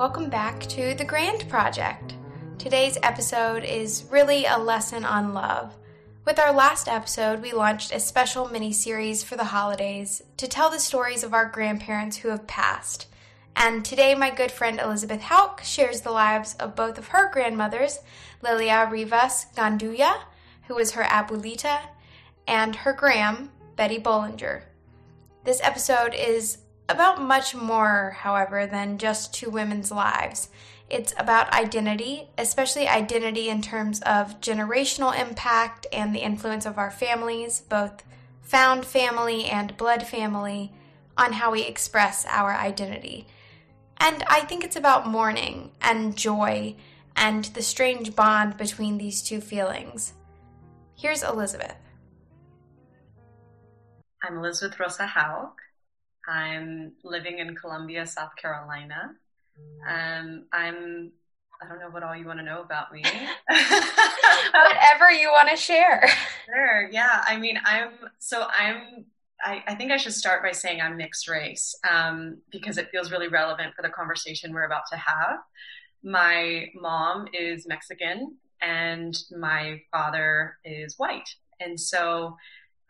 Welcome back to The Grand Project. Today's episode is really a lesson on love. With our last episode, we launched a special mini series for the holidays to tell the stories of our grandparents who have passed. And today, my good friend Elizabeth Houck shares the lives of both of her grandmothers, Lilia Rivas Gandulla, who was her abuelita, and her gram, Betty Bollinger. This episode is about much more, however, than just two women's lives. It's about identity, especially identity in terms of generational impact and the influence of our families, both found family and blood family, on how we express our identity. And I think it's about mourning and joy and the strange bond between these two feelings. Here's Elizabeth. I'm Elizabeth Rosa Houck. I'm living in Columbia, South Carolina. Um, I'm, I don't know what all you want to know about me. Whatever you want to share. Sure. Yeah. I mean, I'm, so I'm, I, I think I should start by saying I'm mixed race um, because it feels really relevant for the conversation we're about to have. My mom is Mexican and my father is white. And so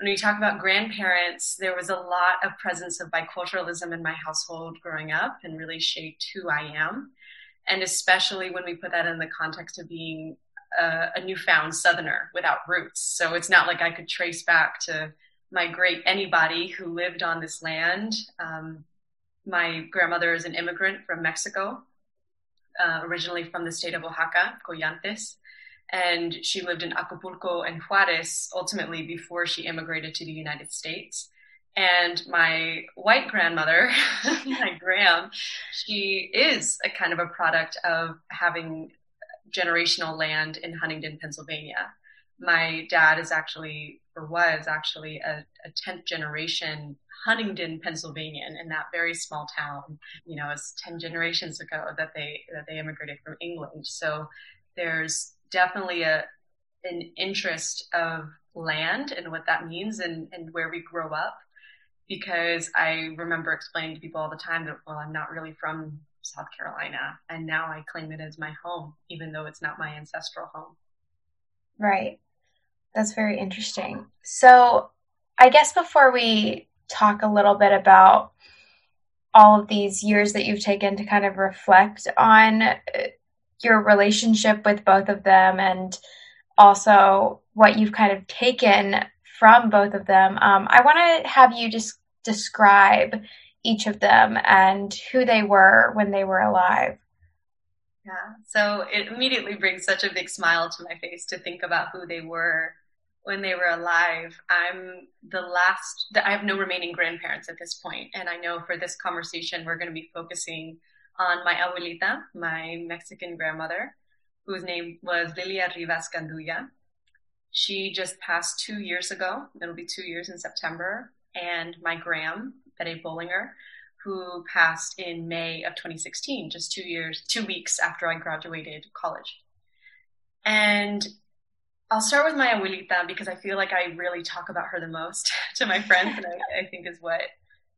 when we talk about grandparents, there was a lot of presence of biculturalism in my household growing up and really shaped who I am. And especially when we put that in the context of being a, a newfound Southerner without roots. So it's not like I could trace back to my great anybody who lived on this land. Um, my grandmother is an immigrant from Mexico, uh, originally from the state of Oaxaca, Collantes and she lived in Acapulco and Juarez ultimately before she immigrated to the United States. And my white grandmother, my Gram, she is a kind of a product of having generational land in Huntingdon, Pennsylvania. My dad is actually, or was actually, a, a 10th generation Huntingdon, Pennsylvanian, in that very small town. You know, it's 10 generations ago that they that they immigrated from England. So there's definitely a an interest of land and what that means and, and where we grow up because I remember explaining to people all the time that, well, I'm not really from South Carolina. And now I claim it as my home, even though it's not my ancestral home. Right. That's very interesting. So, I guess before we talk a little bit about all of these years that you've taken to kind of reflect on uh, your relationship with both of them and also what you've kind of taken from both of them. Um, I want to have you just describe each of them and who they were when they were alive. Yeah, so it immediately brings such a big smile to my face to think about who they were when they were alive. I'm the last, I have no remaining grandparents at this point, and I know for this conversation we're going to be focusing on my abuelita, my Mexican grandmother, whose name was Lilia Rivas Gandulla. She just passed two years ago. It'll be two years in September. And my gram, Betty Bollinger, who passed in May of 2016, just two years, two weeks after I graduated college. And I'll start with my abuelita because I feel like I really talk about her the most to my friends, and I, I think is what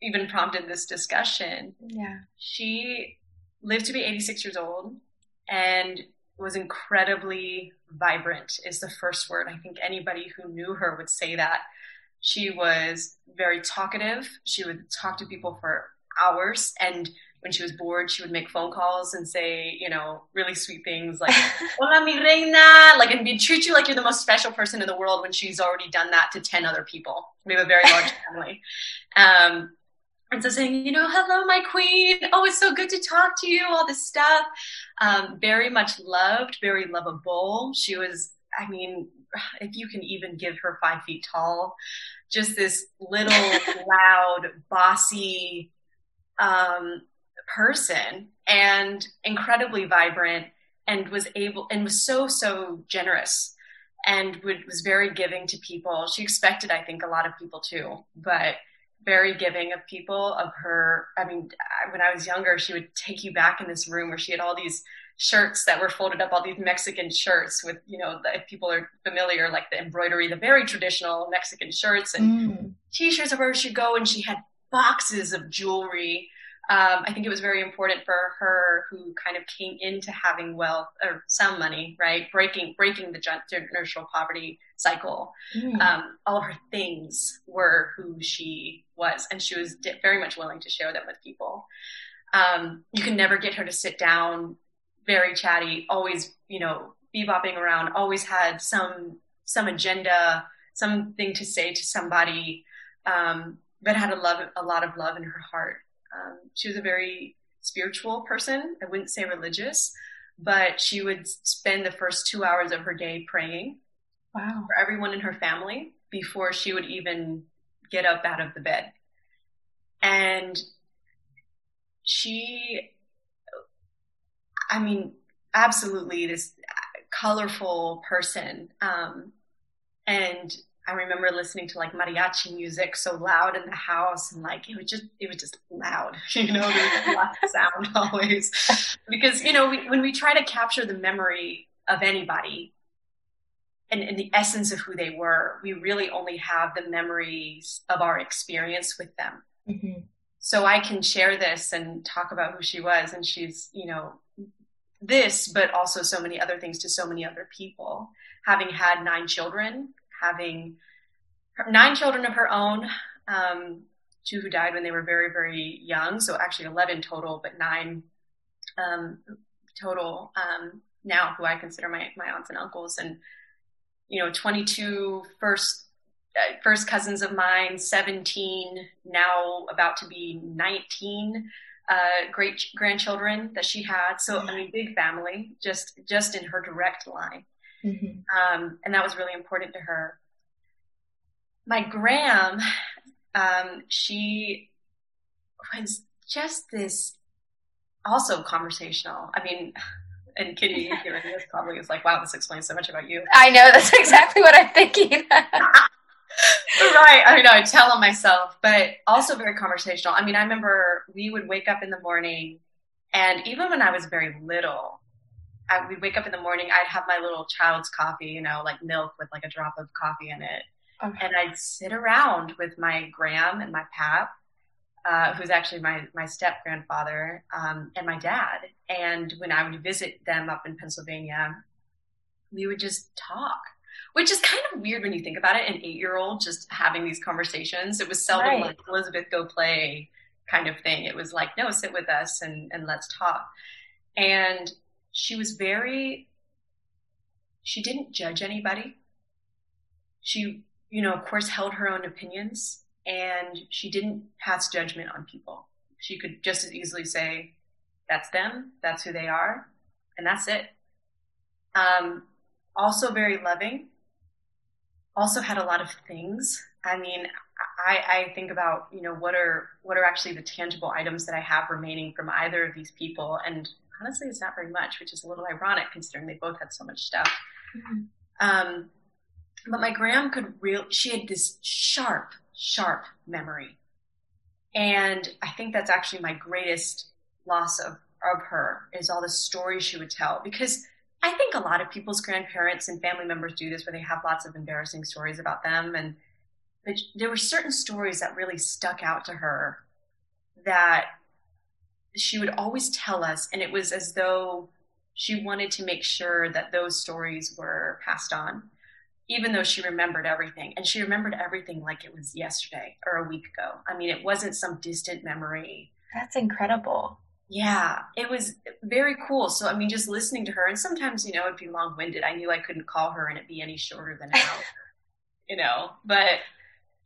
even prompted this discussion. Yeah. She lived to be 86 years old and was incredibly vibrant is the first word. I think anybody who knew her would say that. She was very talkative. She would talk to people for hours and when she was bored, she would make phone calls and say, you know, really sweet things like, hola mi reina, like, and be treat you like you're the most special person in the world when she's already done that to 10 other people. We have a very large family. Um, and so saying, you know, hello, my queen. Oh, it's so good to talk to you. All this stuff. Um, very much loved, very lovable. She was, I mean, if you can even give her five feet tall, just this little loud, bossy um, person, and incredibly vibrant, and was able and was so so generous, and would, was very giving to people. She expected, I think, a lot of people too, but very giving of people of her i mean when i was younger she would take you back in this room where she had all these shirts that were folded up all these mexican shirts with you know if people are familiar like the embroidery the very traditional mexican shirts and mm. t-shirts of her she'd go and she had boxes of jewelry Um, I think it was very important for her who kind of came into having wealth or some money, right? Breaking breaking the generational poverty cycle. Mm. Um, all of her things were who she was, and she was very much willing to share them with people. Um, you can never get her to sit down, very chatty, always, you know, bebopping around, always had some some agenda, something to say to somebody, um, but had a love a lot of love in her heart. Um, she was a very spiritual person. I wouldn't say religious, but she would spend the first two hours of her day praying wow. for everyone in her family before she would even get up out of the bed. And she, I mean, absolutely this colorful person. Um, and I remember listening to like mariachi music so loud in the house and like it was just it was just loud, you know, there was lots of sound always. Because, you know, we, when we try to capture the memory of anybody and, and, the essence of who they were, we really only have the memories of our experience with them. Mm-hmm. So I can share this and talk about who she was and she's, you know, this, but also so many other things to so many other people. Having had nine children, having nine children of her own, um, two who died when they were very, very young. So actually 11 total, but nine um, total um, now who I consider my, my aunts and uncles. And, you know, 22 first, uh, first cousins of mine, 17, now about to be 19 uh, great grandchildren that she had. So I mean, big family, just just in her direct line. Mm-hmm. Um, and that was really important to her. My gram, um, she was just this also conversational. I mean, and Kitty hearing this probably is like, wow, this explains so much about you. I know, that's exactly what I'm thinking. right. I mean, I tell them myself, but also very conversational. I mean, I remember we would wake up in the morning, and even when I was very little, I, we'd wake up in the morning. I'd have my little child's coffee, you know, like milk with like a drop of coffee in it. Okay. And I'd sit around with my gram and my pap, uh, who's actually my, my step grandfather, um, and my dad. And when I would visit them up in Pennsylvania, we would just talk, which is kind of weird when you think about it. An eight year old just having these conversations. It was seldom right. like Elizabeth, go play kind of thing. It was like, no, sit with us and, and let's talk. And she was very, she didn't judge anybody. She, you know, of course, held her own opinions and she didn't pass judgment on people. She could just as easily say, that's them, that's who they are, and that's it. Um, also very loving. Also had a lot of things. I mean, I, I, think about, you know, what are what are actually the tangible items that I have remaining from either of these people, and honestly, it's not very much, which is a little ironic considering they both had so much stuff. Mm-hmm. Um, but my gram could real, she had this sharp, sharp memory. And I think that's actually my greatest loss of, of her is all the stories she would tell because I think a lot of people's grandparents and family members do this where they have lots of embarrassing stories about them. And but there were certain stories that really stuck out to her that she would always tell us, and it was as though she wanted to make sure that those stories were passed on, even though she remembered everything. And she remembered everything like it was yesterday or a week ago. I mean, it wasn't some distant memory. That's incredible. Yeah, it was very cool. So, I mean, just listening to her, and sometimes, you know, it'd be long winded. I knew I couldn't call her and it'd be any shorter than an hour, you know, but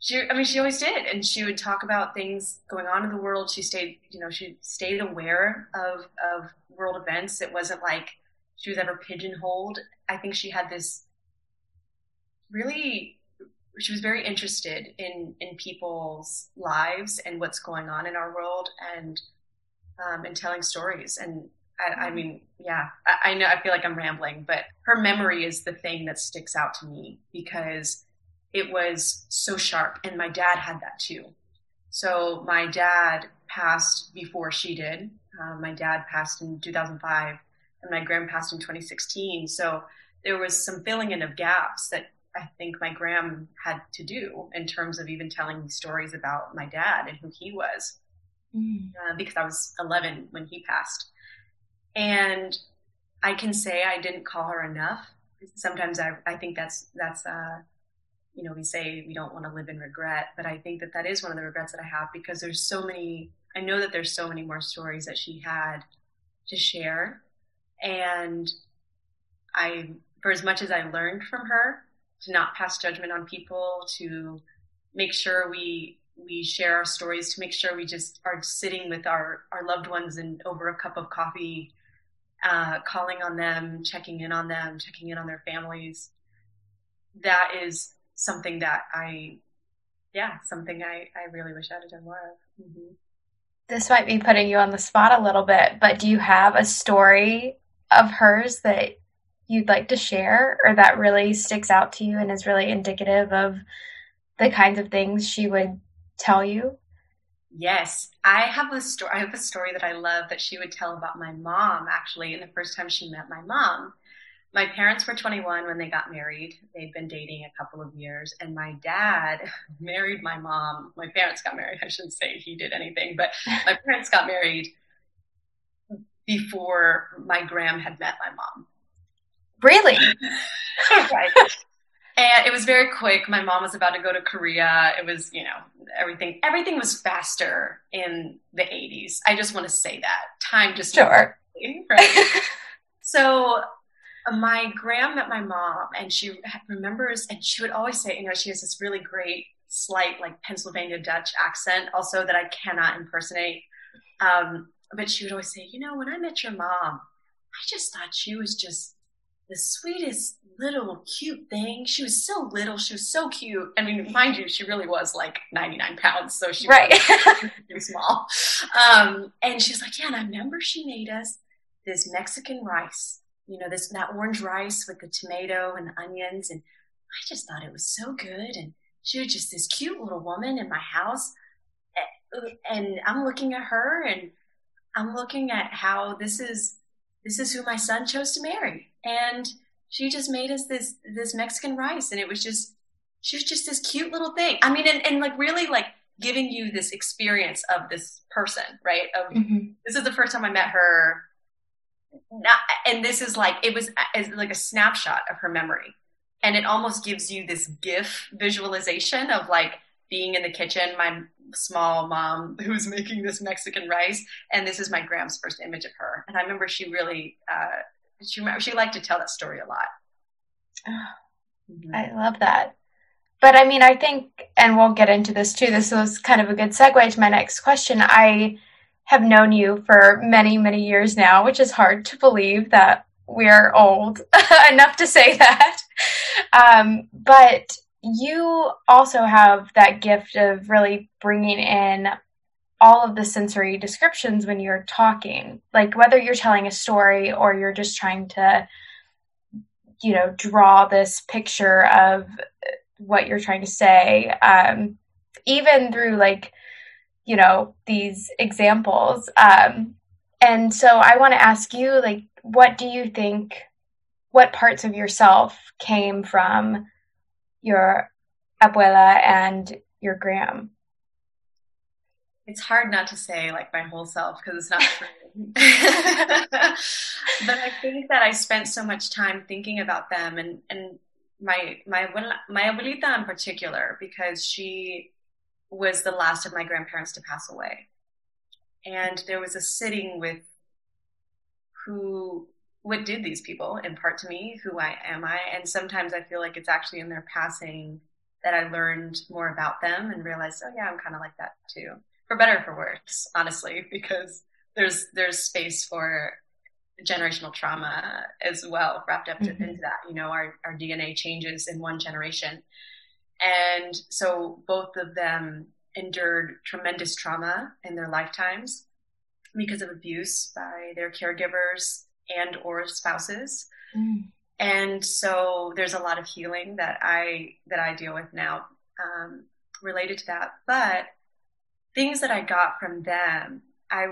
she i mean she always did. And she would talk about things going on in the world. She stayed you know she stayed aware of of world events. It wasn't like she was ever pigeonholed. I think she had this really she was very interested in in people's lives and what's going on in our world and um, and telling stories. And I, I mean, yeah, I, I know. I feel like I'm rambling, but her memory is the thing that sticks out to me because it was so sharp. And my dad had that too. So my dad passed before she did. Uh, my dad passed in 2005 and my grand passed in 2016. So there was some filling in of gaps that I think my gram had to do in terms of even telling me stories about my dad and who he was. mm. uh, because I was 11 when he passed. And I can say I didn't call her enough. Sometimes I, I think that's, that's, uh, you know, we say we don't want to live in regret, but I think that that is one of the regrets that I have because there's so many, I know that there's so many more stories that she had to share. And I, for as much as I learned from her, to not pass judgment on people, to make sure we we share our stories, to make sure we just are sitting with our our loved ones and over a cup of coffee, uh, calling on them, checking in on them, checking in on their families. That is something that I, yeah, something I I really wish I'd have done more of. Mm-hmm. This might be putting you on the spot a little bit, but do you have a story of hers that you'd like to share or that really sticks out to you and is really indicative of the kinds of things she would tell you? Yes, I have a story. I have a story that I love that she would tell about my mom. Actually, and the first time she met my mom, my parents were 21 when they got married. They'd been dating a couple of years, and my dad married my mom. My parents got married. I shouldn't say he did anything, but my parents got married before my gram had met my mom. Really? right. And it was very quick. My mom was about to go to Korea. It was, you know, everything everything was faster in the 80s. I just want to say that. Time just sure. right? so my gram met my mom and she remembers and she would always say, you know, she has this really great slight like Pennsylvania Dutch accent also that I cannot impersonate. Um, but she would always say, you know, when I met your mom, I just thought she was just the sweetest little cute thing. She was so little. She was so cute. I mean, mind you, she really was like 99 pounds. So she right. was too small. Um, and she's like, yeah, and I remember she made us this Mexican rice, you know, this, that orange rice with the tomato and the onions. And I just thought it was so good. And she was just this cute little woman in my house. And I'm looking at her and I'm looking at how this is, this is who my son chose to marry and she just made us this this Mexican rice, and it was just she was just this cute little thing. I mean, and, and like really like giving you this experience of this person, right? Of mm-hmm. this is the first time I met her. Not, and this is like it was as like a snapshot of her memory, and it almost gives you this GIF visualization of like being in the kitchen, my small mom who's making this Mexican rice, and this is my Gram's first image of her. And I remember she really uh, she she liked to tell that story a lot. I love that. But I mean, I think, and we'll get into this too. This was kind of a good segue to my next question. I have known you for many, many years now, which is hard to believe that we're old enough to say that. Um, but you also have that gift of really bringing in all of the sensory descriptions when you're talking like whether you're telling a story or you're just trying to you know draw this picture of what you're trying to say um, even through like you know these examples um, and so i want to ask you like what do you think what parts of yourself came from your abuela and your gram it's hard not to say like my whole self because it's not true. but I think that I spent so much time thinking about them and, and my, my, my abuelita in particular, because she was the last of my grandparents to pass away. And there was a sitting with who, what did these people impart to me? Who I am I? And sometimes I feel like it's actually in their passing that I learned more about them and realized, oh yeah, I'm kind of like that too for better for worse, honestly, because there's there's space for generational trauma as well wrapped up mm-hmm. into that. You know, our, our DNA changes in one generation. And so both of them endured tremendous trauma in their lifetimes because of abuse by their caregivers and or spouses. Mm. And so there's a lot of healing that I that I deal with now um, related to that. But things that I got from them, I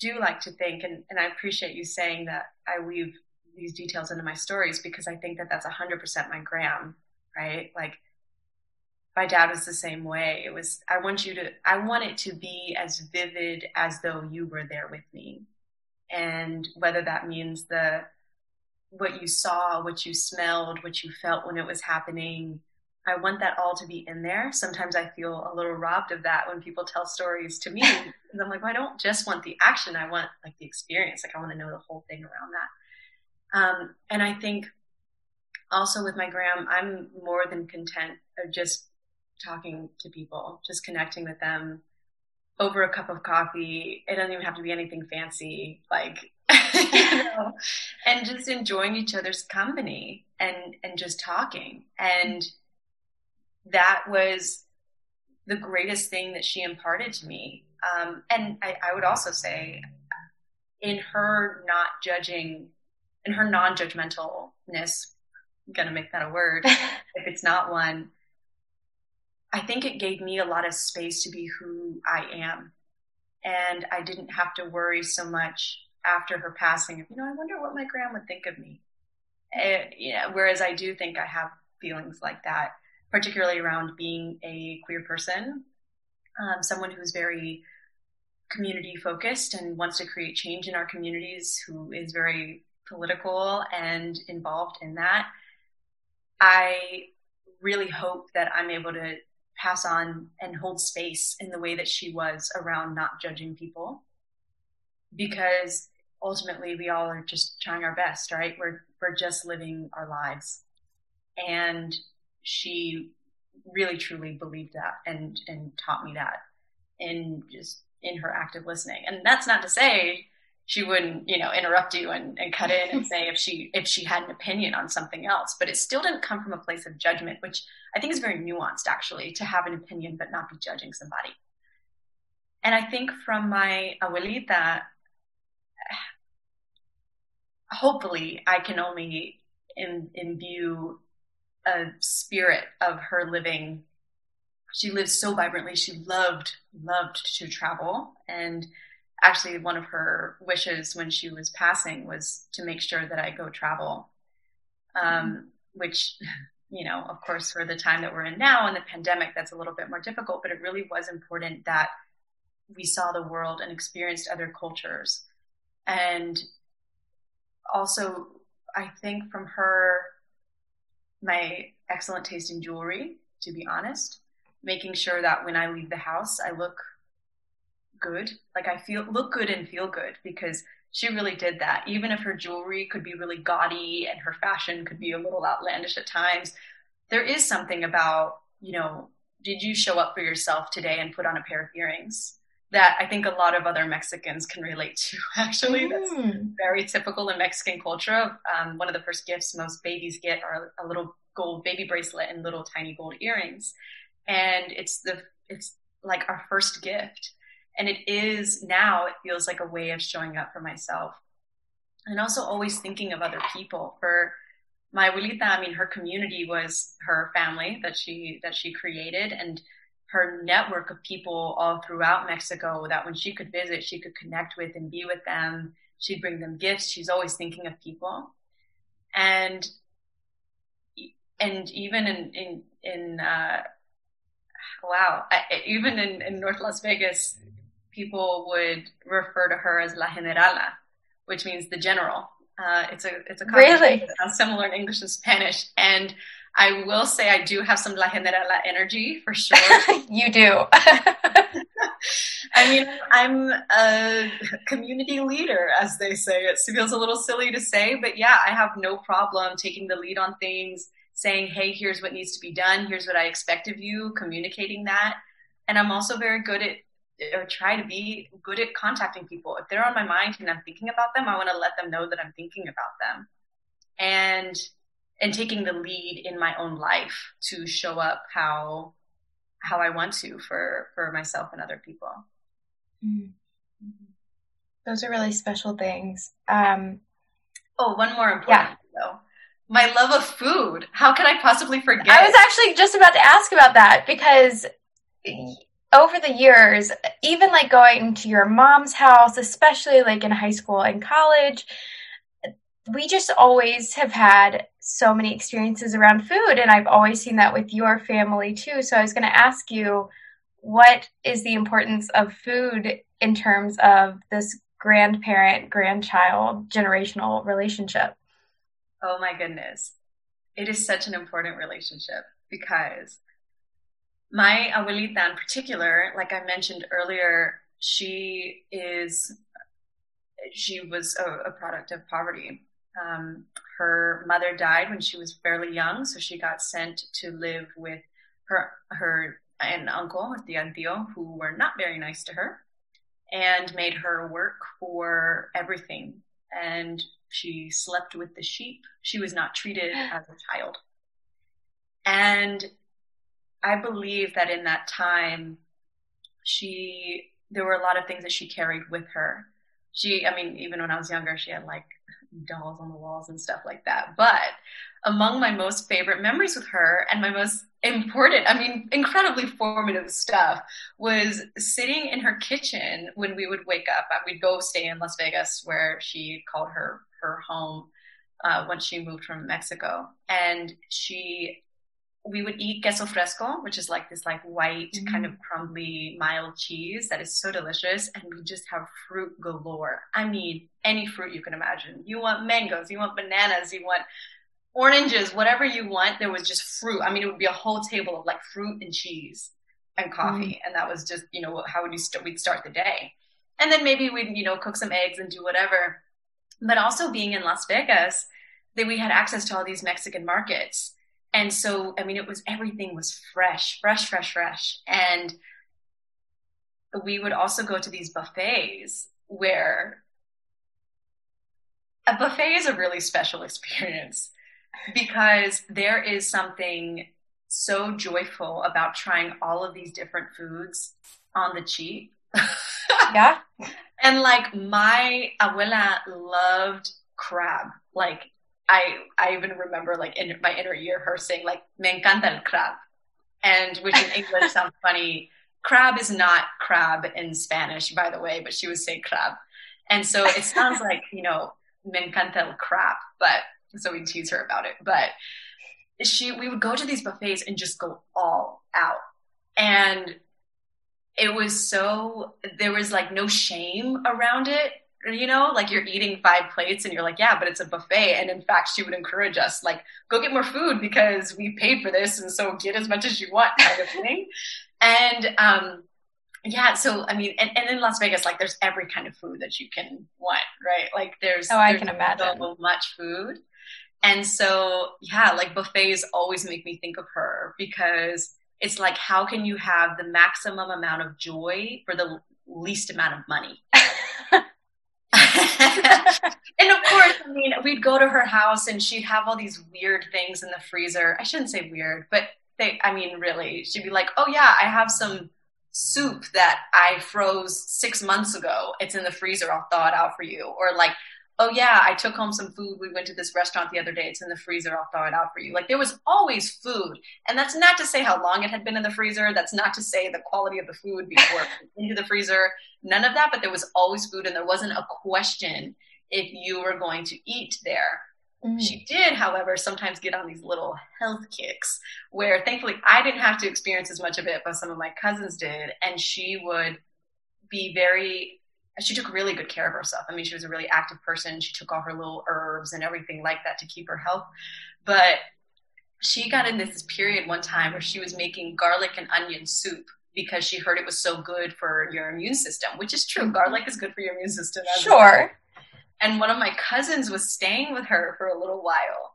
do like to think, and, and I appreciate you saying that I weave these details into my stories because I think that that's 100% my gram, right? Like my dad was the same way. It was, I want you to, I want it to be as vivid as though you were there with me. And whether that means the, what you saw, what you smelled, what you felt when it was happening, I want that all to be in there. Sometimes I feel a little robbed of that when people tell stories to me. and I'm like, well, I don't just want the action. I want like the experience. Like I want to know the whole thing around that. Um, and I think also with my gram, I'm more than content of just talking to people, just connecting with them over a cup of coffee. It doesn't even have to be anything fancy, like, you know, and just enjoying each other's company and, and just talking. And that was the greatest thing that she imparted to me. Um, and I, I would also say in her not judging, in her non-judgmentalness, I'm going to make that a word if it's not one, I think it gave me a lot of space to be who I am. And I didn't have to worry so much after her passing you know, I wonder what my grandma would think of me. Know, whereas I do think I have feelings like that, particularly around being a queer person, um, someone who's very community focused and wants to create change in our communities, who is very political and involved in that. I really hope that I'm able to pass on and hold space in the way that she was around not judging people. Because ultimately we all are just trying our best right? We're we're just living our lives. And she really truly believed that and and taught me that in just in her active listening. And that's not to say she wouldn't, you know, interrupt you and, and cut in and say if she if she had an opinion on something else. But it still didn't come from a place of judgment, which I think is very nuanced actually, to have an opinion but not be judging somebody. And I think from my abuelita, hopefully I can only imbue a spirit of her living. She lived so vibrantly. She loved, loved to travel and actually one of her wishes when she was passing was to make sure that I go travel. Um, mm-hmm. which, you know, of course, for the time that we're in now and the pandemic, that's a little bit more difficult, but it really was important that we saw the world and experienced other cultures. And also, I think from her, my excellent taste in jewelry, to be honest, making sure that when I leave the house, I look good. Like I feel look good and feel good because she really did that. Even if her jewelry could be really gaudy and her fashion could be a little outlandish at times, there is something about, you know, did you show up for yourself today and put on a pair of earrings? That I think a lot of other Mexicans can relate to. Actually, mm. that's very typical in Mexican culture. Um, one of the first gifts most babies get are a little gold baby bracelet and little tiny gold earrings, and it's the it's like our first gift and it is now, it feels like a way of showing up for myself. And also always thinking of other people. For my abuelita, I mean, her community was her family that she, that she created and her network of people all throughout Mexico that when she could visit, she could connect with and be with them. She'd bring them gifts. She's always thinking of people. And, and even in, in, in, uh, wow, I, even in, in North Las Vegas, people would refer to her as La Generala, which means the general. Uh, it's a it's a really that sounds similar in English and Spanish, and I will say I do have some La Generala energy for sure. you do. I mean, I'm a community leader, as they say. It feels a little silly to say, but yeah, I have no problem taking the lead on things, saying, "Hey, here's what needs to be done. Here's what I expect of you." Communicating that, and I'm also very good at or try to be good at contacting people. If they're on my mind and I'm thinking about them, I want to let them know that I'm thinking about them. And and taking the lead in my own life to show up how how I want to for for myself and other people. Mm-hmm. Those are really special things. Um, oh, one more important yeah. though. My love of food. How can I possibly forget? I was actually just about to ask about that because over the years, even like going to your mom's house, especially like in high school and college, we just always have had so many experiences around food, and I've always seen that with your family too. So I was going to ask you, what is the importance of food in terms of this grandparent grandchild generational relationship? Oh my goodness. It is such an important relationship because my abuelita in particular, like I mentioned earlier, she is she was a, a product of poverty. Um, her mother died when she was fairly young, so she got sent to live with her her and uncle, the antio, who were not very nice to her, and made her work for everything. And she slept with the sheep. She was not treated as a child. And I believe that in that time, she there were a lot of things that she carried with her. She, I mean, even when I was younger, she had like dolls on the walls and stuff like that. But among my most favorite memories with her and my most important, I mean, incredibly formative stuff was sitting in her kitchen when we would wake up. We'd go stay in Las Vegas where she called her, her home uh, once she moved from Mexico. And she we would eat queso fresco, which is like this like white mm. kind of crumbly mild cheese that is so delicious, and we just have fruit galore. I mean, any fruit you can imagine. You want mangoes, you want bananas, you want oranges, whatever you want. There was just fruit. I mean, it would be a whole table of like fruit and cheese and coffee, mm. and that was just you know how would you st- we'd start the day, and then maybe we'd you know cook some eggs and do whatever. But also being in Las Vegas, that we had access to all these Mexican markets and so, I mean, it was everything was fresh, fresh, fresh, fresh. And we would also go to these buffets where a buffet is a really special experience because there is something so joyful about trying all of these different foods on the cheap. yeah. And like my abuela loved crab. Like I I even remember like in my inner ear her saying like "Me encanta el crab," and which in English sounds funny. Crab is not crab in Spanish, by the way, but she would say crab, and so it sounds like you know "Me encanta el crab," but so we tease her about it. But she we would go to these buffets and just go all out, and it was so there was like no shame around it you know, like you're eating five plates and you're like, yeah, but it's a buffet. And in fact, she would encourage us, like, go get more food because we paid for this. And so get as much as you want, kind of thing. and, um, yeah, so I mean, and, and in Las Vegas, like there's every kind of food that you can want, right? Like there's oh, I there's can imagine so much food, and so yeah, like buffets always make me think of her because it's like how can you have the maximum amount of joy for the least amount of money? And of course, I mean, we'd go to her house and she'd have all these weird things in the freezer. I shouldn't say weird, but they, I mean, really, she'd be like, oh, yeah, I have some soup that I froze six months ago. It's in the freezer. I'll thaw it out for you. Or like, oh yeah, I took home some food. We went to this restaurant the other day. It's in the freezer. I'll thaw it out for you. Like there was always food. And that's not to say how long it had been in the freezer. That's not to say the quality of the food before into the freezer. None of that, but there was always food and there wasn't a question if you were going to eat there. Mm. She did, however, sometimes get on these little health kicks where thankfully I didn't have to experience as much of it, but some of my cousins did. And she would be very she took really good care of herself. I mean, she was a really active person. She took all her little herbs and everything like that to keep her health. But she got in this period one time where she was making garlic and onion soup because she heard it was so good for your immune system, which is true. Garlic is good for your immune system. Sure. Well. And one of my cousins was staying with her for a little while.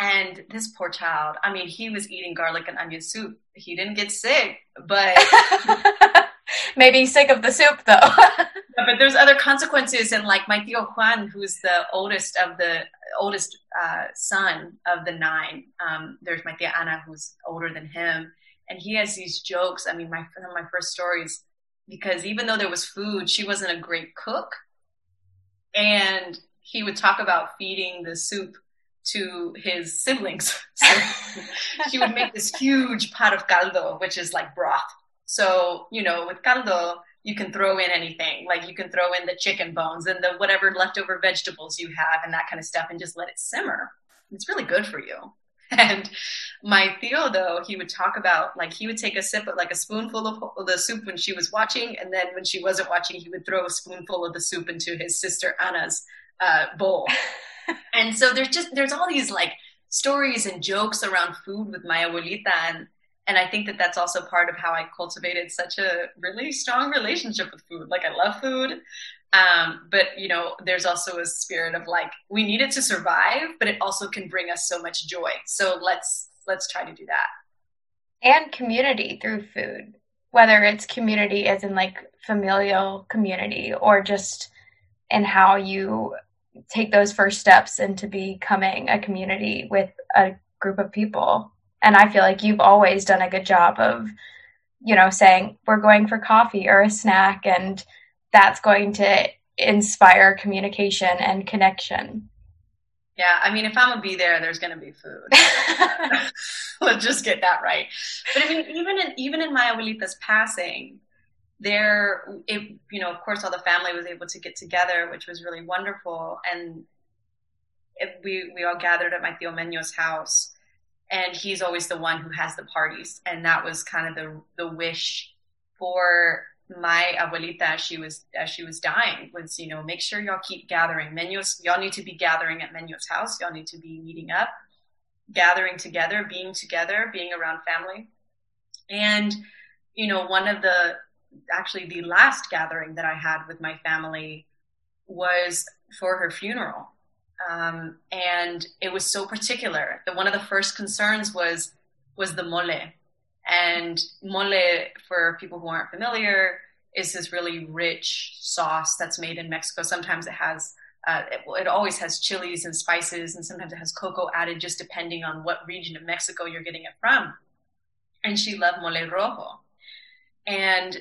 And this poor child, I mean, he was eating garlic and onion soup. He didn't get sick, but maybe sick of the soup though. but there's other consequences, and like my tío Juan, who's the oldest of the oldest uh, son of the nine. Um, there's my tia Ana, who's older than him, and he has these jokes. I mean, my one of my first stories, because even though there was food, she wasn't a great cook, and he would talk about feeding the soup to his siblings. So he would make this huge pot of caldo, which is like broth. So, you know, with caldo, you can throw in anything. Like you can throw in the chicken bones and the whatever leftover vegetables you have and that kind of stuff and just let it simmer. It's really good for you. And my tío, though, he would talk about like he would take a sip of like a spoonful of the soup when she was watching, and then when she wasn't watching, he would throw a spoonful of the soup into his sister Anna's uh, bowl. and so there's just there's all these like stories and jokes around food with my abuelita, and and I think that that's also part of how I cultivated such a really strong relationship with food. Like I love food. Um, but you know, there's also a spirit of like we need it to survive, but it also can bring us so much joy. So let's let's try to do that. And community through food, whether it's community as in like familial community or just in how you take those first steps into becoming a community with a group of people. And I feel like you've always done a good job of, you know, saying we're going for coffee or a snack and that's going to inspire communication and connection. Yeah, I mean, if I'm gonna be there, there's gonna be food. Let's just get that right. But I mean, even in even in my abuelita's passing, there, it you know, of course, all the family was able to get together, which was really wonderful, and it, we we all gathered at my tío Meño's house, and he's always the one who has the parties, and that was kind of the the wish for my abuelita as she was as she was dying was you know make sure y'all keep gathering. Meños y'all need to be gathering at Meño's house. Y'all need to be meeting up gathering together being together being around family. And you know one of the actually the last gathering that I had with my family was for her funeral um, and it was so particular that one of the first concerns was was the mole and mole, for people who aren't familiar, is this really rich sauce that's made in Mexico. Sometimes it has, uh, it, it, always has chilies and spices, and sometimes it has cocoa added, just depending on what region of Mexico you're getting it from. And she loved mole rojo, and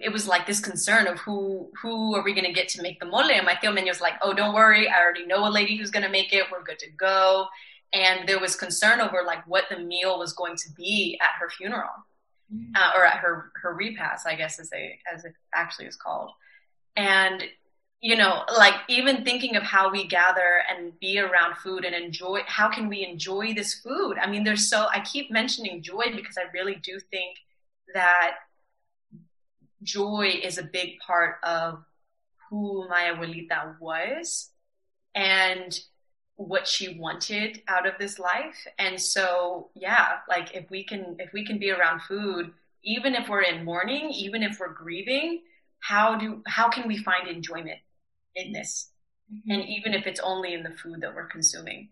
it was like this concern of who who are we going to get to make the mole. And my tío Meño was like, "Oh, don't worry, I already know a lady who's going to make it. We're good to go." and there was concern over like what the meal was going to be at her funeral mm-hmm. uh, or at her her repast i guess as they as it actually is called and you know like even thinking of how we gather and be around food and enjoy how can we enjoy this food i mean there's so i keep mentioning joy because i really do think that joy is a big part of who my abuelita was and what she wanted out of this life. And so, yeah, like if we can, if we can be around food, even if we're in mourning, even if we're grieving, how do, how can we find enjoyment in this? Mm-hmm. And even if it's only in the food that we're consuming.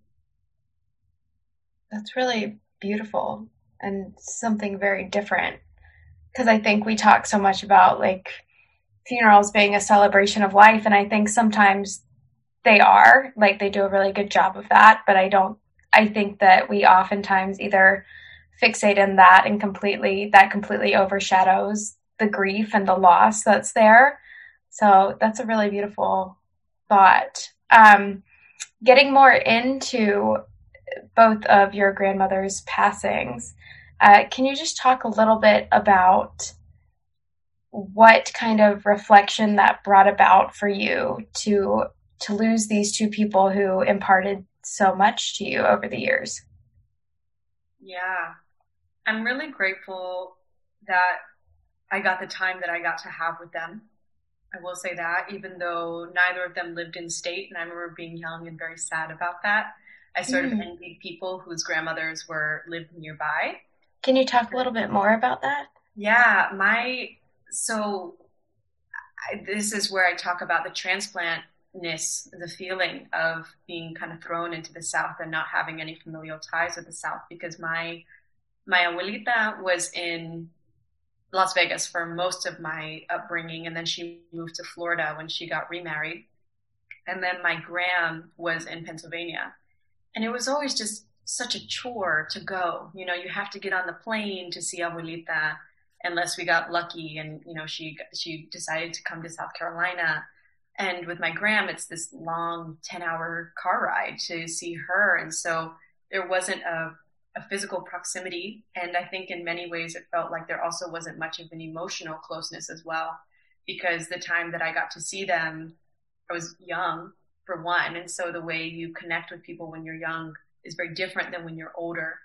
That's really beautiful and something very different. Because I think we talk so much about like funerals being a celebration of life. And I think sometimes they are like they do a really good job of that but i don't i think that we oftentimes either fixate in that and completely that completely overshadows the grief and the loss that's there so that's a really beautiful thought um, getting more into both of your grandmother's passings uh, can you just talk a little bit about what kind of reflection that brought about for you to to lose these two people who imparted so much to you over the years. Yeah. I'm really grateful that I got the time that I got to have with them. I will say that, even though neither of them lived in state, and I remember being young and very sad about that. I sort mm. of envied people whose grandmothers were lived nearby. Can you talk a little bit more about that? Yeah, my so I, this is where I talk about the transplantness, the feeling of being kind of thrown into the South and not having any familial ties with the South because my my abuelita was in Las Vegas for most of my upbringing, and then she moved to Florida when she got remarried. And then my gram was in Pennsylvania. And it was always just such a chore to go. You know, you have to get on the plane to see abuelita unless we got lucky and, you know, she, she decided to come to South Carolina. And with my gram, it's this long 10 hour car ride to see her. And so there wasn't a, a physical proximity. And I think in many ways it felt like there also wasn't much of an emotional closeness as well. because the time that I got to see them, I was young for one. And so the way you connect with people when you're young is very different than when you're older.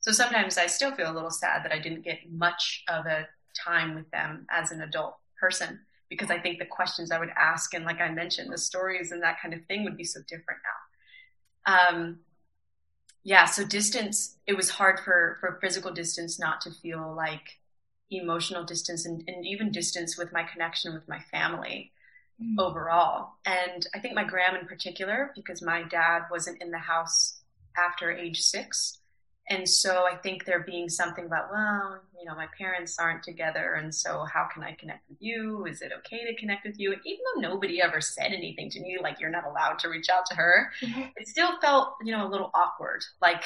So sometimes I still feel a little sad that I didn't get much of a time with them as an adult person because I think the questions I would ask and like I mentioned, the stories and that kind of thing would be so different now. Um, yeah, so distance, it was hard for, for physical distance not to feel like emotional distance and, and even distance with my connection with my family mm. overall. And I think my gram in particular, because my dad wasn't in the house after age six. And so I think there being something about, well, you know, my parents aren't together. And so how can I connect with you? Is it okay to connect with you? And even though nobody ever said anything to me, like you're not allowed to reach out to her, mm-hmm. it still felt, you know, a little awkward. Like,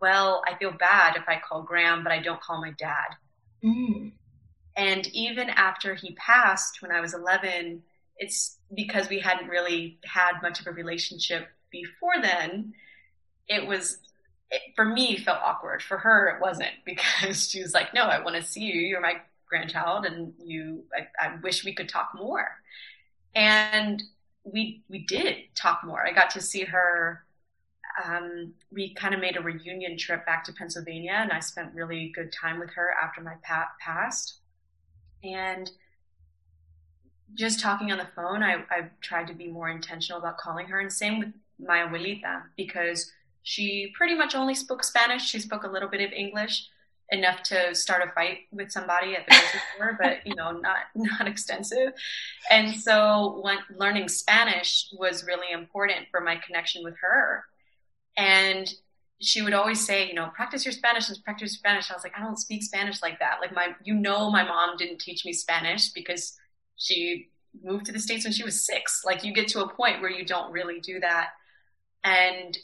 well, I feel bad if I call Gram, but I don't call my dad. Mm. And even after he passed when I was 11, it's because we hadn't really had much of a relationship before then. It was, it, for me, felt awkward. For her, it wasn't because she was like, no, I want to see you. You're my grandchild and you, I, I wish we could talk more. And we, we did talk more. I got to see her um, we kind of made a reunion trip back to Pennsylvania, and I spent really good time with her after my pap passed. And just talking on the phone, I, I tried to be more intentional about calling her, and same with my abuelita because she pretty much only spoke Spanish. She spoke a little bit of English, enough to start a fight with somebody at the grocery store, but you know, not not extensive. And so, when learning Spanish was really important for my connection with her. And she would always say, you know, practice your Spanish and practice your Spanish. I was like, I don't speak Spanish like that. Like my, you know, my mom didn't teach me Spanish because she moved to the States when she was six. Like you get to a point where you don't really do that. And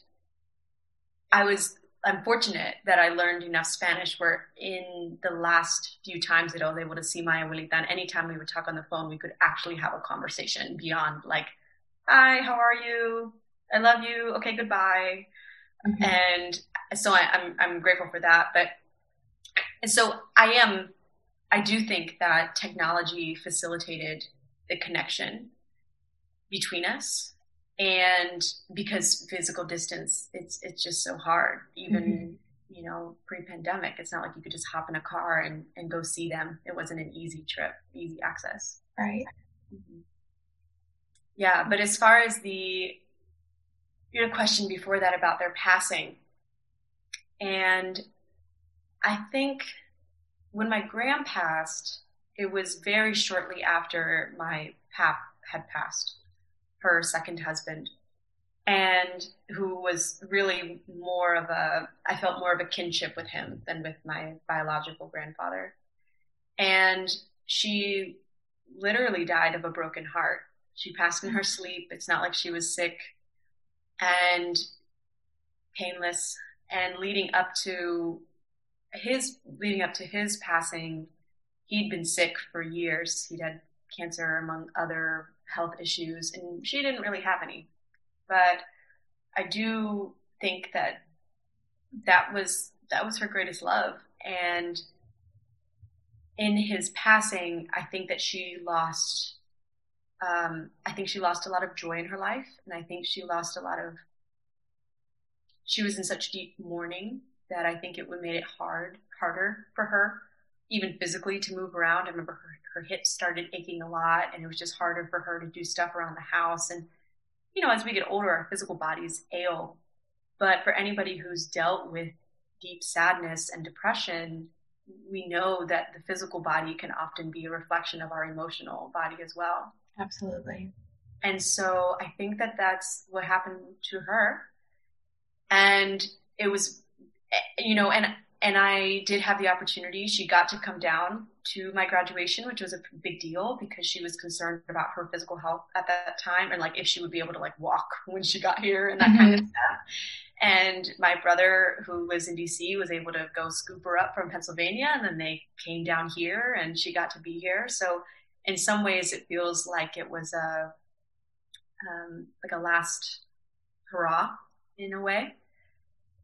I was, I'm fortunate that I learned enough Spanish where in the last few times that I was able to see my abuelita and anytime we would talk on the phone, we could actually have a conversation beyond like, hi, how are you? I love you. Okay, goodbye. Mm-hmm. And so I, I'm I'm grateful for that. But and so I am I do think that technology facilitated the connection between us and because physical distance it's it's just so hard even mm-hmm. you know pre-pandemic it's not like you could just hop in a car and, and go see them it wasn't an easy trip easy access right mm-hmm. yeah but as far as the you had a question before that about their passing. And I think when my gram passed, it was very shortly after my pap had passed, her second husband, and who was really more of a, I felt more of a kinship with him than with my biological grandfather. And she literally died of a broken heart. She passed in her sleep. It's not like she was sick and painless. And leading up to his leading up to his passing, he'd been sick for years. He'd had cancer among other health issues, and she didn't really have any. But I do think that that was that was her greatest love, and in his passing, I think that she lost um, I think she lost a lot of joy in her life, and I think she lost a lot of. She was in such deep mourning that I think it would made it hard, harder for her, even physically, to move around. I remember her, her hips started aching a lot, and it was just harder for her to do stuff around the house. And you know, as we get older, our physical bodies ail. But for anybody who's dealt with deep sadness and depression, we know that the physical body can often be a reflection of our emotional body as well. Absolutely. And so I think that that's what happened to her. And it was, eh, you know, and, and I did have the opportunity. She got to come down to my graduation, which was a big deal because she was concerned about her physical health at that time and like if she would be able to like walk when she got here and that mm-hmm. kind of stuff. And my brother, who was in DC, was able to go scoop her up from Pennsylvania, and then they came down here, and she got to be here. So in some ways it feels like it was a um, like a last hurrah in a way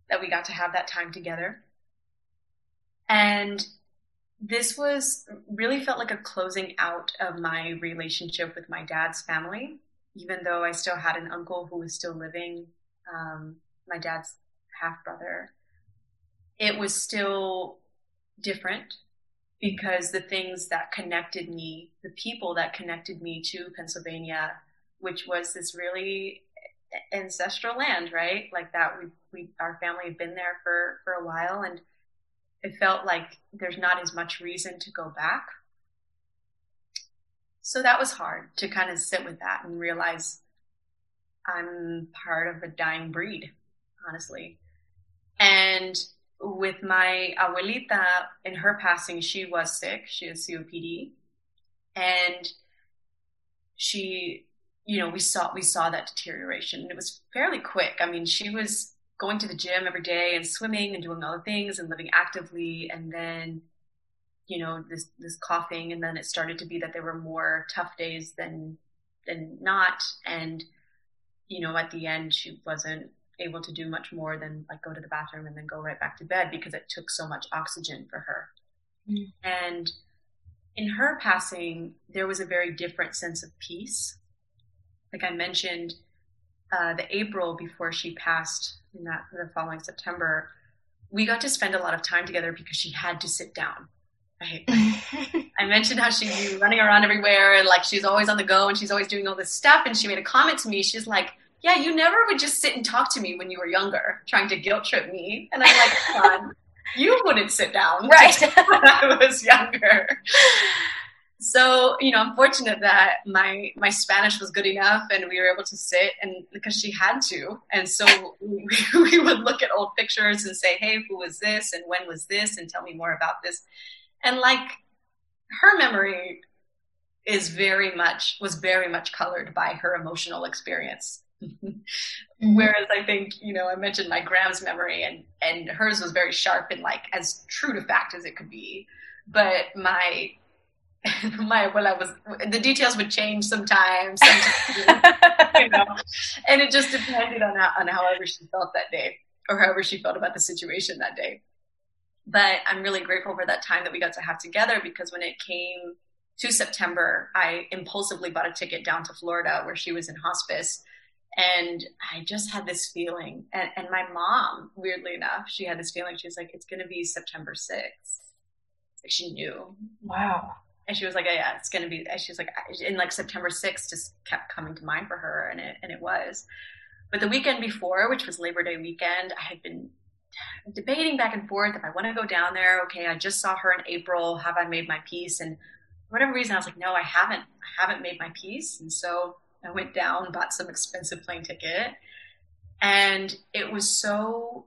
that we got to have that time together and this was really felt like a closing out of my relationship with my dad's family, even though I still had an uncle who was still living, um, my dad's half brother. It was still different because the things that connected me, the people that connected me to Pennsylvania, which was this really ancestral land, right? Like that we we our family had been there for for a while and it felt like there's not as much reason to go back. So that was hard to kind of sit with that and realize I'm part of a dying breed, honestly. And with my abuelita, in her passing, she was sick. She has COPD. And she, you know, we saw, we saw that deterioration and it was fairly quick. I mean, she was going to the gym every day and swimming and doing other things and living actively. And then, you know, this, this coughing. And then it started to be that there were more tough days than, than not. And, you know, at the end, she wasn't able to do much more than like go to the bathroom and then go right back to bed because it took so much oxygen for her. Mm. And in her passing, there was a very different sense of peace. Like I mentioned, uh, the April before she passed in that the following September, we got to spend a lot of time together because she had to sit down. I, I mentioned how she'd be running around everywhere and like she's always on the go and she's always doing all this stuff. And she made a comment to me. She's like, yeah, you never would just sit and talk to me when you were younger, trying to guilt trip me. And I'm like, son, you wouldn't sit down right when I was younger. So, you know, I'm fortunate that my my Spanish was good enough and we were able to sit and because she had to. And so we, we would look at old pictures and say, hey, who was this and when was this and tell me more about this. And like her memory is very much was very much colored by her emotional experience Mm-hmm. Whereas I think, you know, I mentioned my Gram's memory and, and hers was very sharp and like as true to fact as it could be. But my, my, well, I was, the details would change sometimes, sometimes you know, and it just depended on how, on however she felt that day or however she felt about the situation that day. But I'm really grateful for that time that we got to have together because when it came to September, I impulsively bought a ticket down to Florida where she was in hospice and I just had this feeling, and, and my mom, weirdly enough, she had this feeling. She was like, "It's going to be September 6th." Like she knew. Wow. And she was like, oh, "Yeah, it's going to be." She was like, "In like September 6th, just kept coming to mind for her, and it and it was." But the weekend before, which was Labor Day weekend, I had been debating back and forth if I want to go down there. Okay, I just saw her in April. Have I made my peace? And for whatever reason, I was like, no, I haven't. I haven't made my peace. And so I went down, bought some expensive plane ticket, and it was so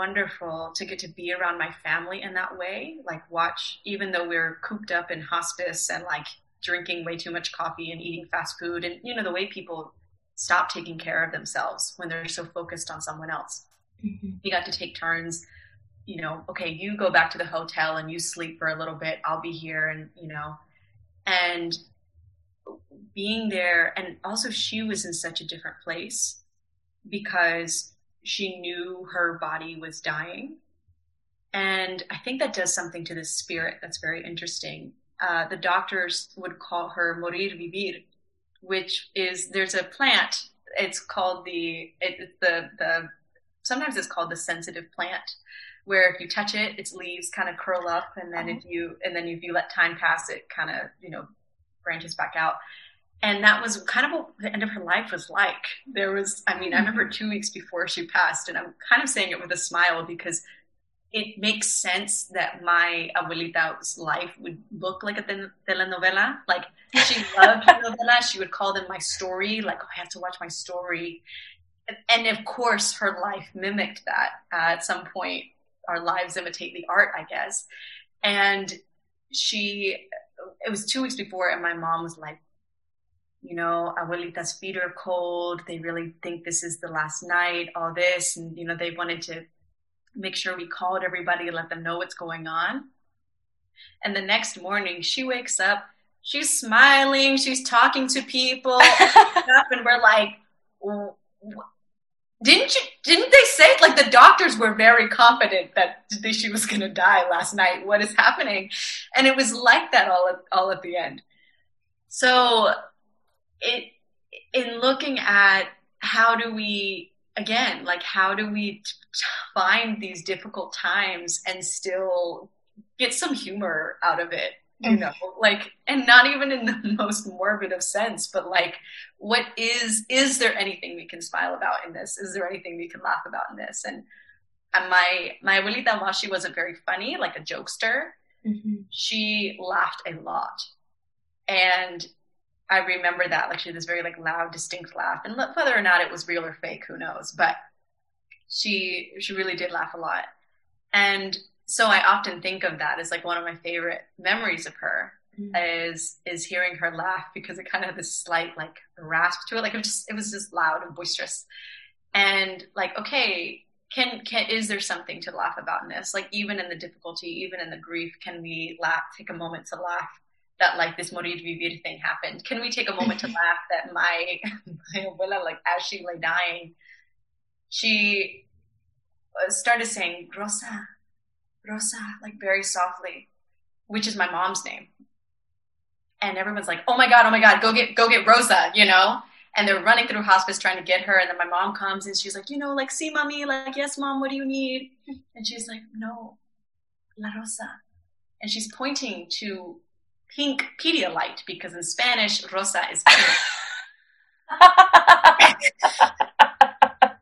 wonderful to get to be around my family in that way. Like, watch, even though we are cooped up in hospice and like drinking way too much coffee and eating fast food, and you know, the way people stop taking care of themselves when they're so focused on someone else. Mm-hmm. We got to take turns. You know, okay, you go back to the hotel and you sleep for a little bit. I'll be here, and you know, and being there and also she was in such a different place because she knew her body was dying. And i think that does something to the spirit that's very interesting. Uh, the doctors would call her moriviví which is there's a plant it's called the it, the the sometimes it's called the sensitive plant where if you touch it its leaves kind of curl up and then if you and then if you let time pass it kind of you know branches back out and that was kind of what the end of her life was like. There was, I mean, I remember two weeks before she passed, and I'm kind of saying it with a smile because it makes sense that my abuelita's life would look like a telenovela. Like she loved telenovelas. She would call them my story. Like, oh, I have to watch my story. And, of course, her life mimicked that. Uh, at some point, our lives imitate the art, I guess. And she, it was two weeks before, and my mom was like, you know, abuelita's feet are cold. They really think this is the last night, all this. And, you know, they wanted to make sure we called everybody and let them know what's going on. And the next morning, she wakes up, she's smiling, she's talking to people, and we're like, didn't you didn't they say like the doctors were very confident that she was going to die last night what is happening and it was like that all at, all at the end so it in looking at how do we again like how do we find these difficult times and still get some humor out of it you know? Like and not even in the most morbid of sense but like what is is there anything we can smile about in this? Is there anything we can laugh about in this? And, and my my abuelita while she wasn't very funny like a jokester mm-hmm. she laughed a lot. And i remember that like she had this very like loud distinct laugh and whether or not it was real or fake who knows but she she really did laugh a lot and so I often think of that as like one of my favorite memories of her mm-hmm. is is hearing her laugh because it kind of had this slight like rasp to it. Like it was just it was just loud and boisterous. And like, okay, can can is there something to laugh about in this? Like even in the difficulty, even in the grief, can we laugh, take a moment to laugh that like this moriviví thing happened? Can we take a moment to laugh that my my abuela, like as she lay dying, she uh, started saying, Rosa, Rosa, like very softly, which is my mom's name. And everyone's like, oh my God, oh my God, go get, go get Rosa, you know? And they're running through hospice trying to get her. And then my mom comes and she's like, you know, like, see, mommy, like, yes, mom, what do you need? And she's like, no, La Rosa. And she's pointing to pink Pedialyte because in Spanish, Rosa is pink.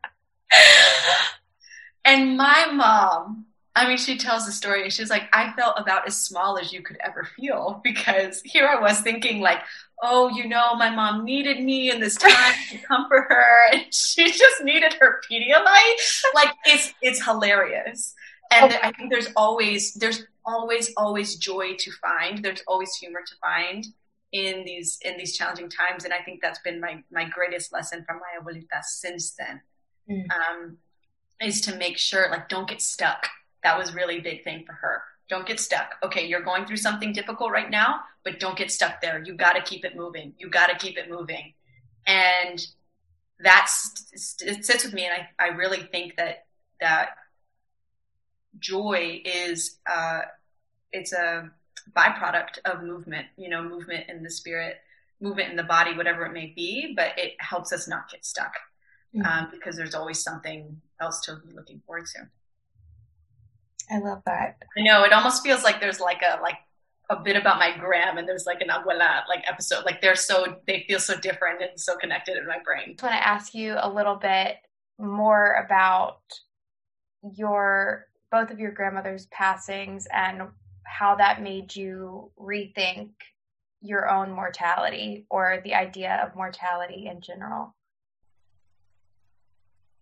and my mom I mean, she tells the story and she's like, I felt about as small as you could ever feel because here I was thinking like, oh, you know, my mom needed me in this time to comfort her and she just needed her Pedialyte. Like it's, it's hilarious. And I think there's always, there's always, always joy to find. There's always humor to find in these, in these challenging times. And I think that's been my, my greatest lesson from my abuelita since then. Mm. Um, is to make sure like don't get stuck that was really a big thing for her. Don't get stuck. Okay, you're going through something difficult right now, but don't get stuck there. You got to keep it moving. You got to keep it moving. And that's it sits with me and I, I really think that that joy is uh, it's a byproduct of movement you know movement in the spirit movement in the body whatever it may be but it helps us not get stuck mm-hmm. um, because there's always something else to be looking forward to I love that. I know it almost feels like there's like a like a bit about my gram and there's like an abuela like episode. Like they're so they feel so different and so connected in my brain. I just want to ask you a little bit more about your both of your grandmother's passings and how that made you rethink your own mortality or the idea of mortality in general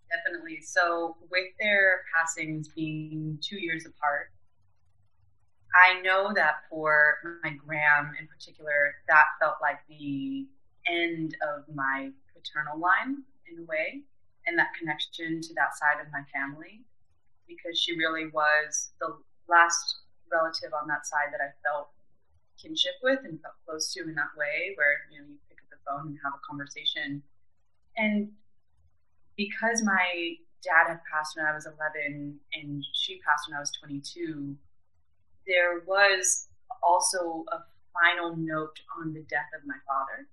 definitely. So, with their passings being two years apart, I know that for my gram in particular, that felt like the end of my paternal line in a way, and that connection to that side of my family, because she really was the last relative on that side that I felt kinship with and felt close to in that way, where you know you pick up the phone and have a conversation. And because my dad had passed when I was 11 and she passed when I was 22, there was also a final note on the death of my father,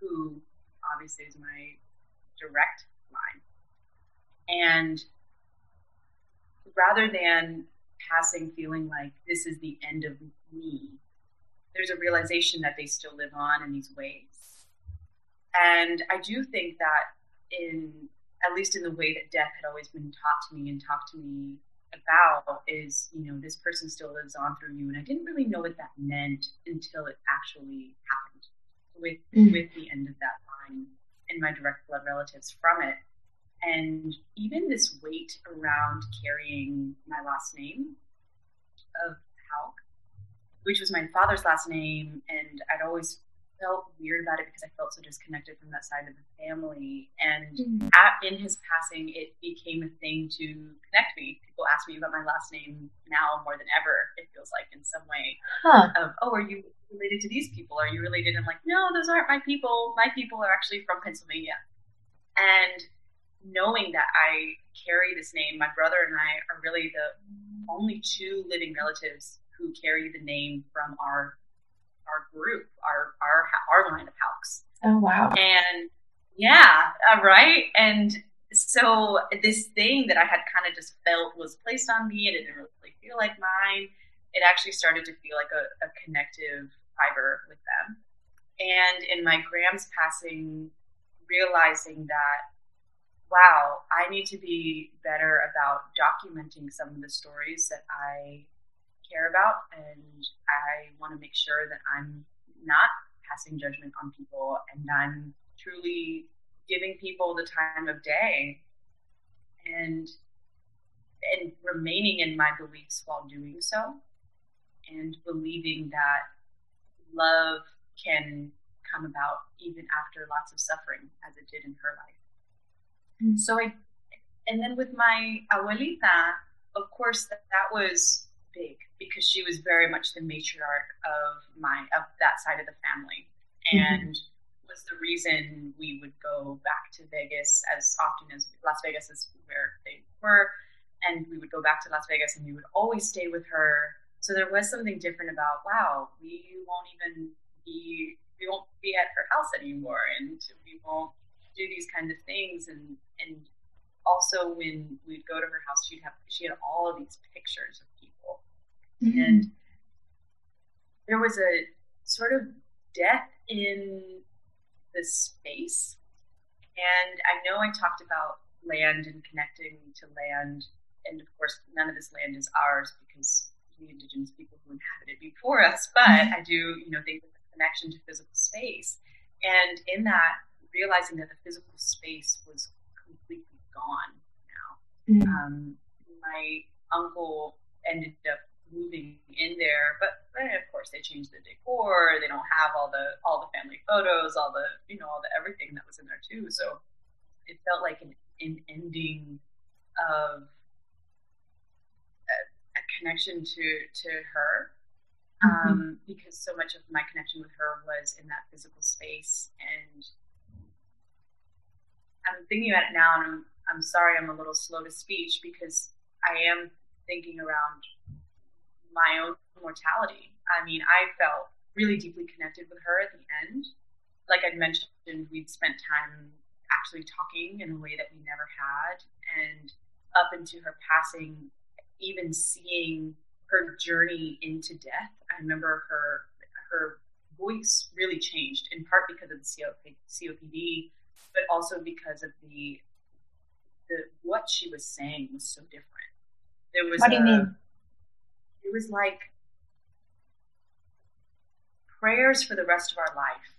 who obviously is my direct line. And rather than passing feeling like this is the end of me, there's a realization that they still live on in these ways. And I do think that in at least in the way that death had always been taught to me and talked to me about is you know this person still lives on through you and i didn't really know what that meant until it actually happened with mm. with the end of that line and my direct blood relatives from it and even this weight around carrying my last name of Houck, which was my father's last name, and I'd always felt weird about it because I felt so disconnected from that side of the family. And mm-hmm. at, in his passing, it became a thing to connect me. People ask me about my last name now more than ever. It feels like in some way huh. of, oh, are you related to these people? Are you related? I'm like, no, those aren't my people. My people are actually from Pennsylvania. And knowing that I carry this name, my brother and I are really the only two living relatives who carry the name from our our group, our our our line of Houcks. Oh wow! And yeah, uh, right. And so this thing that I had kind of just felt was placed on me, and it didn't really feel like mine. It actually started to feel like a, a connective fiber with them. And in my Gram's passing, realizing that wow, I need to be better about documenting some of the stories that I care about, and I want to make sure that I'm not passing judgment on people and I'm truly giving people the time of day and and remaining in my beliefs while doing so and believing that love can come about even after lots of suffering as it did in her life Mm-hmm. So I, and then with my abuelita, of course, that, that was big because she was very much the matriarch of my of that side of the family, mm-hmm. and mm-hmm. was the reason we would go back to Vegas as often as Las Vegas is where they were, and we would go back to Las Vegas and we would always stay with her. So there was something different about wow, we won't even be we won't be at her house anymore, and we won't do these kind of things and and also when we'd go to her house she'd have she had all of these pictures of people. Mm-hmm. and there was a sort of death in the space. And i know i talked about land and connecting to land. And of course none of this land is ours because the indigenous people who inhabited before us. But mm-hmm. i do you know think of the connection to physical space. And in that realizing that the physical space was completely gone now. Mm-hmm. Um, my uncle ended up moving in there, but, but of course they changed the decor. They don't have all the all the family photos, all the you know all the everything that was in there too. So it felt like an, an ending of a, a connection to to her. Mm-hmm. Um, because so much of my connection with her was in that physical space and I'm thinking about it now, and I'm, I'm sorry I'm a little slow to speech because I am thinking around my own mortality. I mean, I felt really deeply connected with her at the end. Like I'd mentioned, we'd spent time actually talking in a way that we never had. And up into her passing, even seeing her journey into death, I remember her her voice really changed, in part because of the COPD, but also because of the the what she was saying was so different. There was what do you mean? It was like prayers for the rest of our life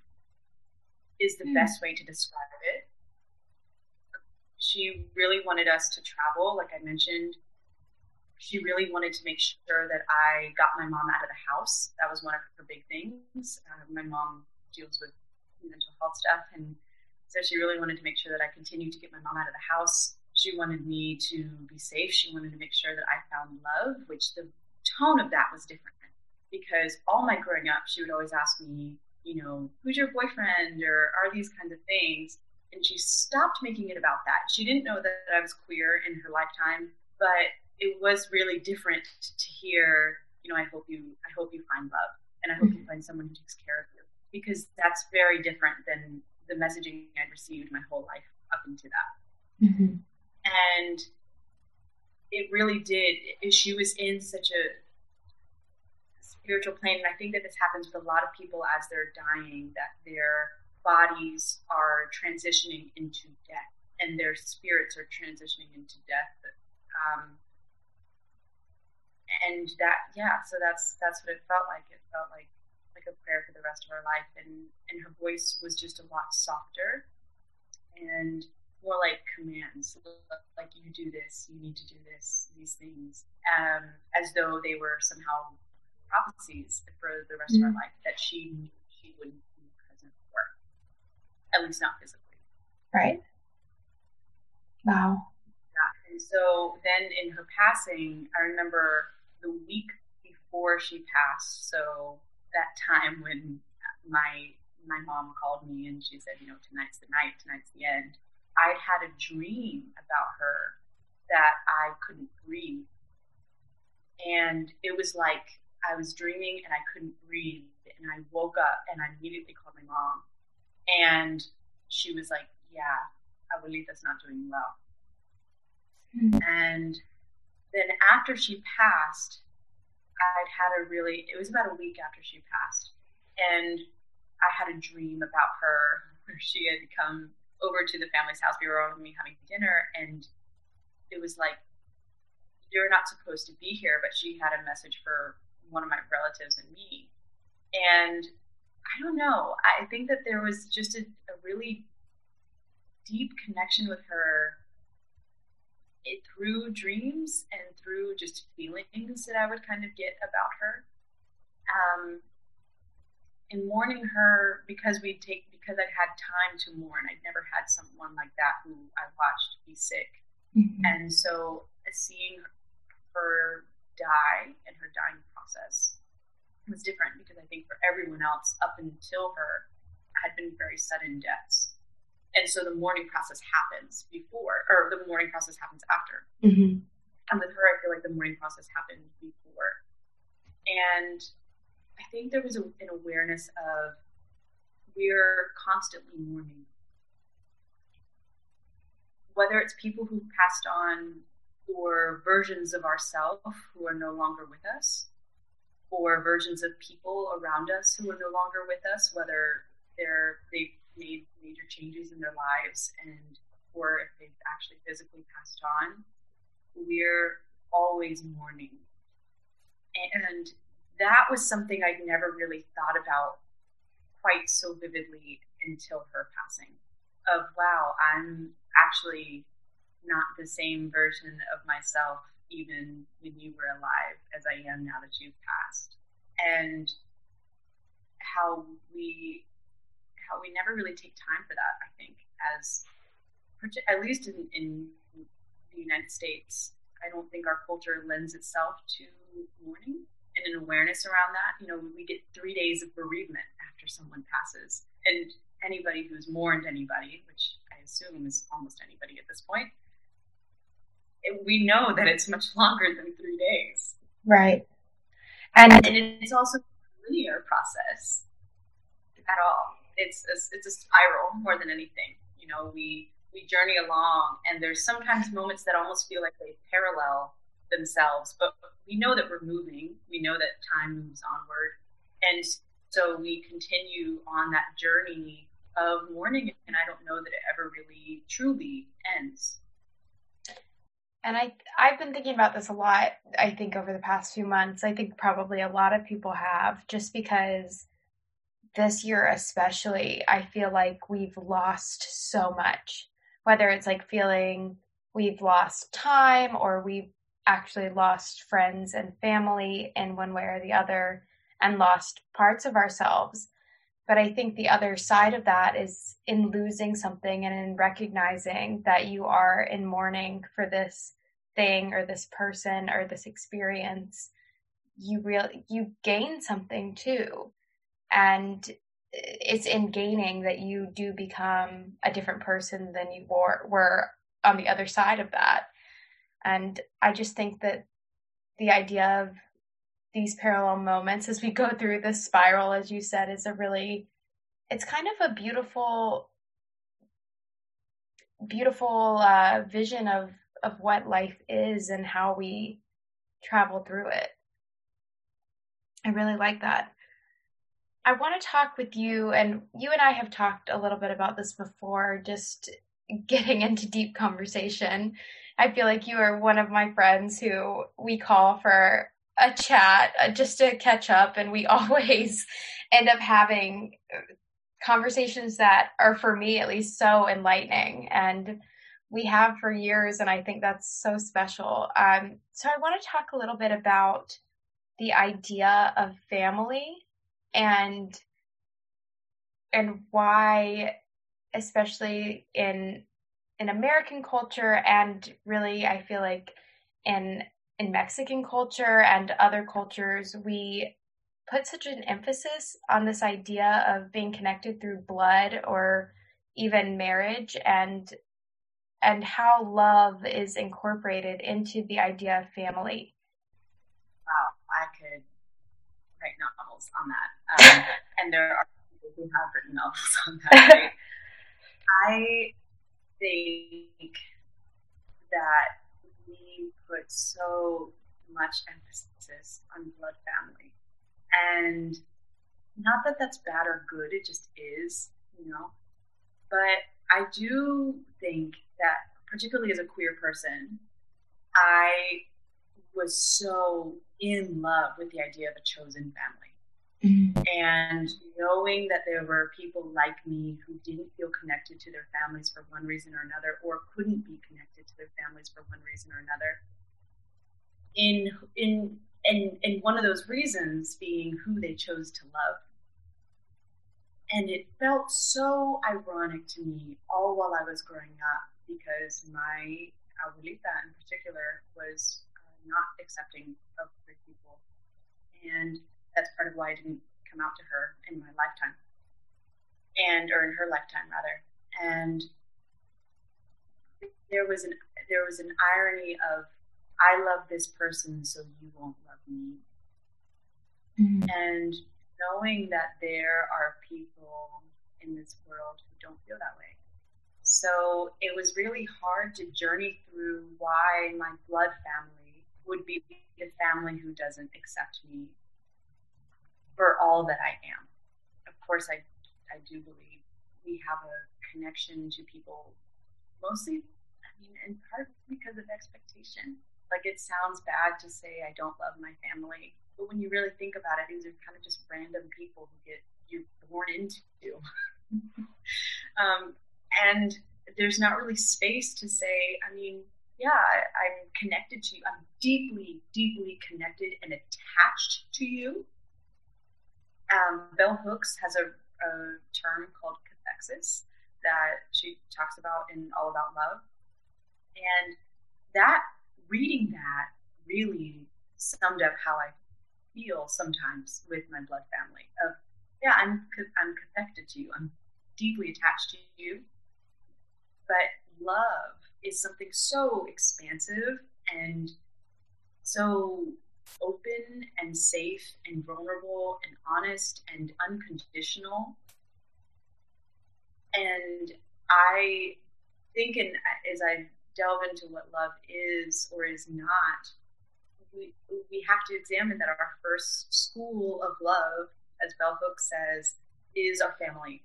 is the mm. best way to describe it. She really wanted us to travel, like I mentioned. She really wanted to make sure that I got my mom out of the house. That was one of her big things. Uh, my mom deals with mental health stuff, and so she really wanted to make sure that I continued to get my mom out of the house. She wanted me to be safe. She wanted to make sure that I found love, which the tone of that was different because all my growing up, she would always ask me, you know, who's your boyfriend or are these kinds of things. And she stopped making it about that. She didn't know that I was queer in her lifetime, but it was really different to hear, you know, I hope you, I hope you find love and I hope you mm-hmm. find someone who takes care of you because that's very different than the messaging I'd received my whole life up into that. Mm-hmm. And it really did. She was in such a spiritual plane, and I think that this happens with a lot of people as they're dying, that their bodies are transitioning into death, and their spirits are transitioning into death. Um, and that, yeah, so that's that's what it felt like. It felt like like a prayer for the rest of her life. And, and her voice was just a lot softer and more like commands, like you do this, you need to do this, these things, um, as though they were somehow prophecies for the rest mm-hmm. of her life that she knew she wouldn't be present for, at least not physically. Right. Wow. Yeah. And so then in her passing, I remember the week before she passed, so that time when my my mom called me and she said, you know, tonight's the night, tonight's the end. I'd had a dream about her that I couldn't breathe. And it was like I was dreaming and I couldn't breathe. And I woke up and I immediately called my mom. And she was like, Yeah, Abuelita's not doing well. Mm-hmm. And then after she passed, I'd had a really, it was about a week after she passed. And I had a dream about her where she had come over to the family's house. We were all to be having dinner, and it was like, You're not supposed to be here, but she had a message for one of my relatives and me. And I don't know. I think that there was just a, a really deep connection with her it, through dreams and through just feelings that I would kind of get about her. Um, and mourning her because we'd take because I'd had time to mourn. I'd never had someone like that who I watched be sick, mm-hmm. and so seeing her die and her dying process was different because I think for everyone else up until her had been very sudden deaths. And so the mourning process happens before, or the mourning process happens after. Mm-hmm. And with her, I feel like the mourning process happened before. And I think there was a, an awareness of we're constantly mourning. Whether it's people who passed on or versions of ourselves who are no longer with us, or versions of people around us who are no longer with us, whether they're they've made major changes in their lives and or if they've actually physically passed on, we're always mourning. And that was something I'd never really thought about quite so vividly until her passing. Of wow, I'm actually not the same version of myself even when you were alive as I am now that you've passed. And how we how we never really take time for that, I think, as at least in, in the United States, I don't think our culture lends itself to mourning and an awareness around that. You know, we get three days of bereavement after someone passes, and anybody who's mourned anybody, which I assume is almost anybody at this point, we know that it's much longer than three days. Right. And, and it's also a linear process at all. It's a, it's a spiral more than anything. You know, we we journey along, and there's sometimes moments that almost feel like they parallel themselves, but we know that we're moving. We know that time moves onward, and so we continue on that journey of mourning, and I don't know that it ever really truly ends. And I I've been thinking about this a lot, I think over the past few months. I think probably a lot of people have just because this year especially, I feel like we've lost so much. Whether it's like feeling we've lost time or we've actually lost friends and family in one way or the other and lost parts of ourselves. But I think the other side of that is in losing something and in recognizing that you are in mourning for this thing or this person or this experience, you really you gain something too. And it's in gaining that you do become a different person than you were, were on the other side of that. And I just think that the idea of these parallel moments as we go through this spiral, as you said, is a really, it's kind of a beautiful, beautiful uh, vision of of what life is and how we travel through it. I really like that. I want to talk with you, and you and I have talked a little bit about this before, just getting into deep conversation. I feel like you are one of my friends who we call for a chat uh, just to catch up, and we always end up having conversations that are, for me at least, so enlightening. And we have for years, and I think that's so special. Um, so I want to talk a little bit about the idea of family and and why especially in in American culture and really I feel like in in Mexican culture and other cultures we put such an emphasis on this idea of being connected through blood or even marriage and and how love is incorporated into the idea of family. Wow, I could write novels on that. Um, and there are people who have written novels on that. Right? I think that we put so much emphasis on blood family. And not that that's bad or good, it just is, you know. But I do think that, particularly as a queer person, I was so in love with the idea of a chosen family. Mm-hmm. And knowing that there were people like me who didn't feel connected to their families for one reason or another, or couldn't be connected to their families for one reason or another. In in and and one of those reasons being who they chose to love. And it felt so ironic to me all while I was growing up because my abuelita in particular was uh, not accepting of queer people. And that's part of why I didn't come out to her in my lifetime, and or in her lifetime rather. And there was an there was an irony of I love this person, so you won't love me. Mm-hmm. And knowing that there are people in this world who don't feel that way. So it was really hard to journey through why my blood family would be the family who doesn't accept me for all that I am. Of course, I, I do believe we have a connection to people, mostly, I mean, in part because of expectation. Like it sounds bad to say I don't love my family, but when you really think about it, these are kind of just random people who get you're born into. um, and there's not really space to say, I mean, yeah, I, I'm connected to you. I'm deeply, deeply connected and attached to you um, Bell Hooks has a, a term called cathexis that she talks about in All About Love. And that, reading that, really summed up how I feel sometimes with my blood family of, yeah, I'm, I'm connected to you. I'm deeply attached to you. But love is something so expansive and so open and safe and vulnerable and honest and unconditional. And I think, in, as I delve into what love is or is not, we, we have to examine that our first school of love, as Bell Hooks says, is our family.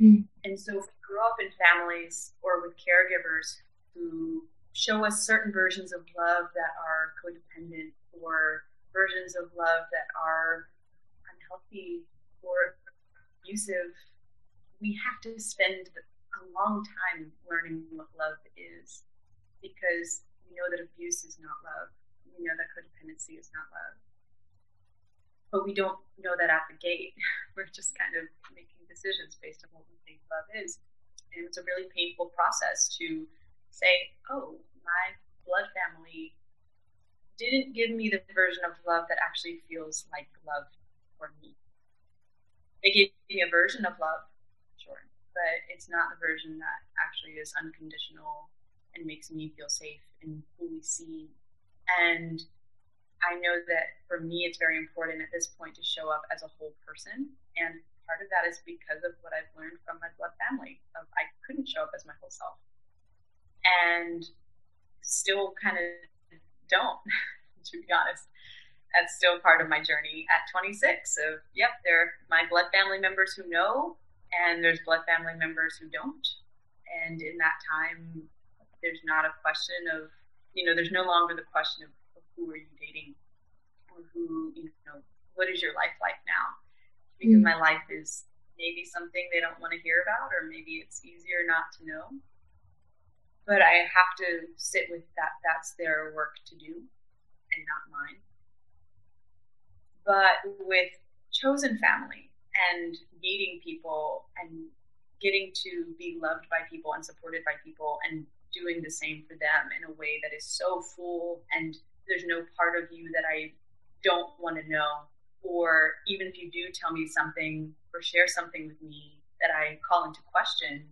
Mm. And so if we grew up in families or with caregivers who show us certain versions of love that are codependent or versions of love that are unhealthy or abusive, we have to spend a long time learning what love is because we know that abuse is not love. We know that codependency is not love. But we don't know that at the gate. We're just kind of making decisions based on what we think love is. And it's a really painful process to say, oh, my blood family didn't give me the version of love that actually feels like love for me. They gave me a version of love, sure, but it's not the version that actually is unconditional and makes me feel safe and fully seen. And I know that for me, it's very important at this point to show up as a whole person. And part of that is because of what I've learned from my blood family. Of I couldn't show up as my whole self, and still kind of don't, to be honest. That's still part of my journey at 26 of, yep, there are my blood family members who know, and there's blood family members who don't. And in that time, there's not a question of, you know, there's no longer the question of, of who are you dating or who, you know, what is your life like now? Because mm. my life is maybe something they don't want to hear about, or maybe it's easier not to know but I have to sit with that. That's their work to do and not mine. But with chosen family and meeting people and getting to be loved by people and supported by people and doing the same for them in a way that is so full and there's no part of you that I don't want to know. Or even if you do tell me something or share something with me that I call into question,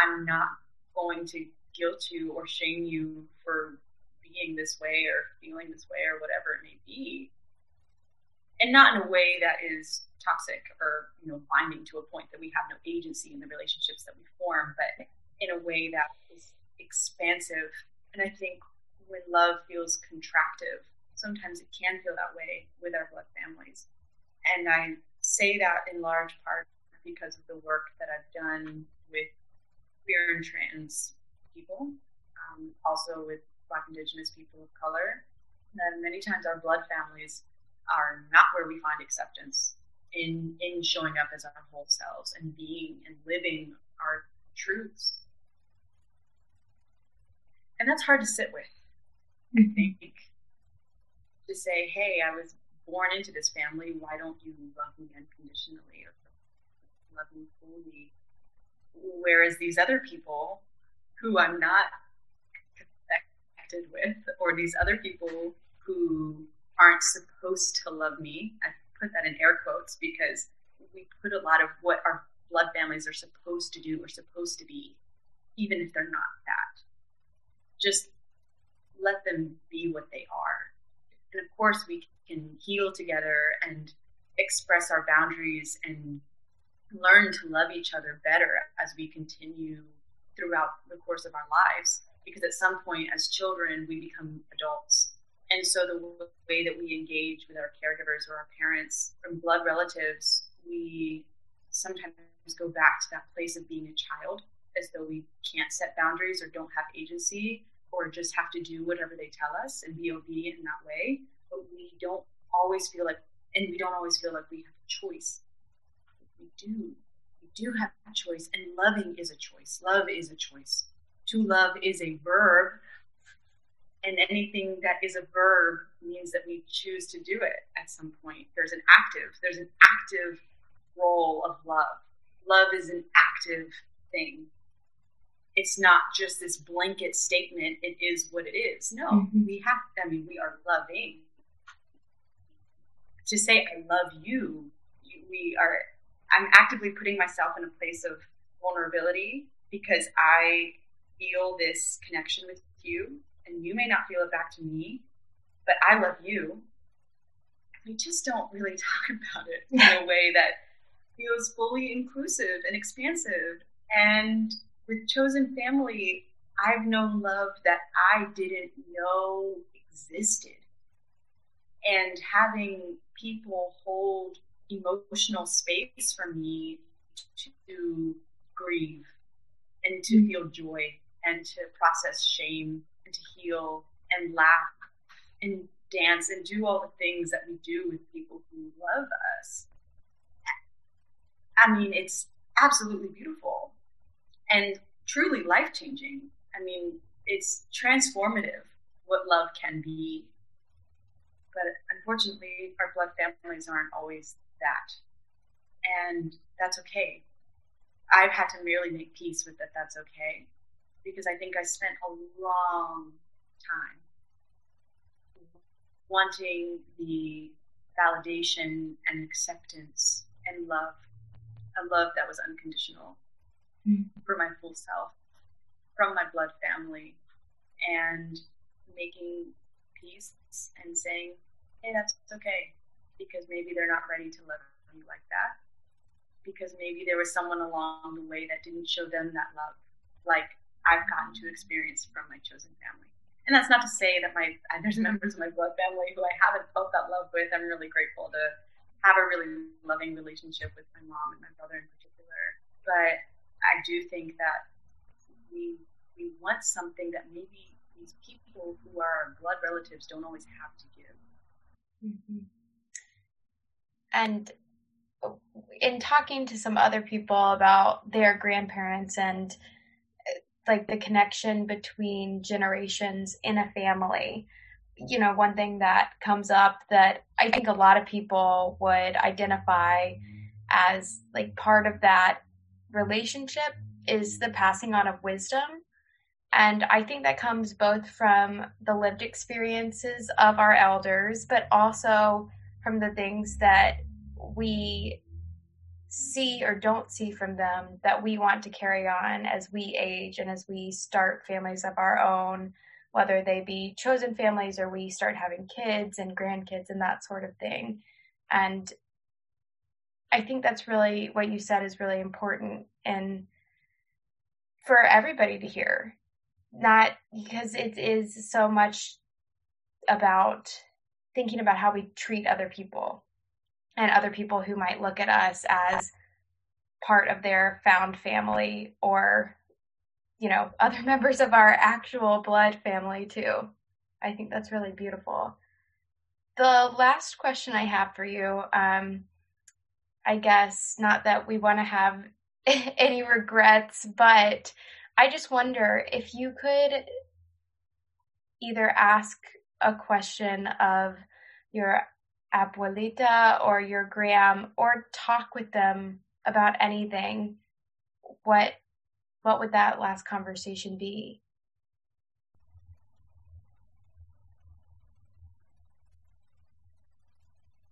I'm not going to guilt you or shame you for being this way or feeling this way or whatever it may be. And not in a way that is toxic or, you know, binding to a point that we have no agency in the relationships that we form, but in a way that is expansive. And I think when love feels contractive, sometimes it can feel that way with our blood families. And I say that in large part because of the work that I've done with queer and trans people, um, also with Black, Indigenous people of color. That many times our blood families are not where we find acceptance in in showing up as our whole selves and being and living our truths. And that's hard to sit with, I mm-hmm. think. To say, hey, I was born into this family, why don't you love me unconditionally or love me fully? Whereas these other people who I'm not connected with, or these other people who aren't supposed to love me, I put that in air quotes because we put a lot of what our blood families are supposed to do or supposed to be, even if they're not that. Just let them be what they are. And of course, we can heal together and express our boundaries and learn to love each other better as we continue throughout the course of our lives. Because at some point, as children, we become adults. And so the way that we engage with our caregivers or our parents from blood relatives, we sometimes go back to that place of being a child as though we can't set boundaries or don't have agency or just have to do whatever they tell us and be obedient in that way. But we don't always feel like, and we don't always feel like we have a choice. We do. Do have a choice, and loving is a choice. Love is a choice. To love is a verb, and anything that is a verb means that we choose to do it at some point. There's an active, there's an active role of love. Love is an active thing. It's not just this blanket statement, it is what it is. No, mm-hmm. we have, I mean, we are loving. To say, I love you, we are, I'm actively putting myself in a place of vulnerability because I feel this connection with you and you may not feel it back to me, but I love you. We just don't really talk about it in a way that feels fully inclusive and expansive. And with chosen family, I've known love that I didn't know existed. And having people hold emotional space for me to grieve and to mm-hmm. feel joy and to process shame and to heal and laugh and dance and do all the things that we do with people who love us. I mean, it's absolutely beautiful and truly life changing. I mean, it's transformative what love can be. But unfortunately, our blood families aren't always that. And that's okay. I've had to merely make peace with that, that's okay because I think I spent a long time wanting the validation and acceptance and love, a love that was unconditional mm. for my full self, from my blood family, and making peace and saying, hey, that's okay, because maybe they're not ready to love me like that. Because maybe there was someone along the way that didn't show them that love, like I've gotten to experience from my chosen family. And that's not to say that my there's members of my blood family who I haven't felt that love with. I'm really grateful to have a really loving relationship with my mom and my brother in particular. But I do think that we we want something that maybe these people who are blood relatives don't always have to give. Mm-hmm. And in talking to some other people about their grandparents and like the connection between generations in a family. You know, one thing that comes up that I think a lot of people would identify as like part of that relationship is the passing on of wisdom. And I think that comes both from the lived experiences of our elders, but also from the things that we see or don't see from them that we want to carry on as we age and as we start families of our own, whether they be chosen families or we start having kids and grandkids and that sort of thing. And I think that's really what you said is really important and for everybody to hear. Not because it is so much about thinking about how we treat other people and other people who might look at us as part of their found family or you know other members of our actual blood family too. I think that's really beautiful. The last question i have for you um, i guess not that we want to have any regrets but i just wonder if you could either ask a question of your abuelita or your gram or talk with them about anything, what what would that last conversation be?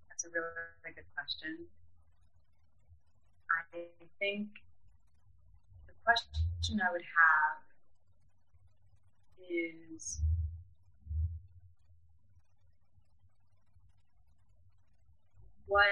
That's a really, really good question. I think the question I would have is what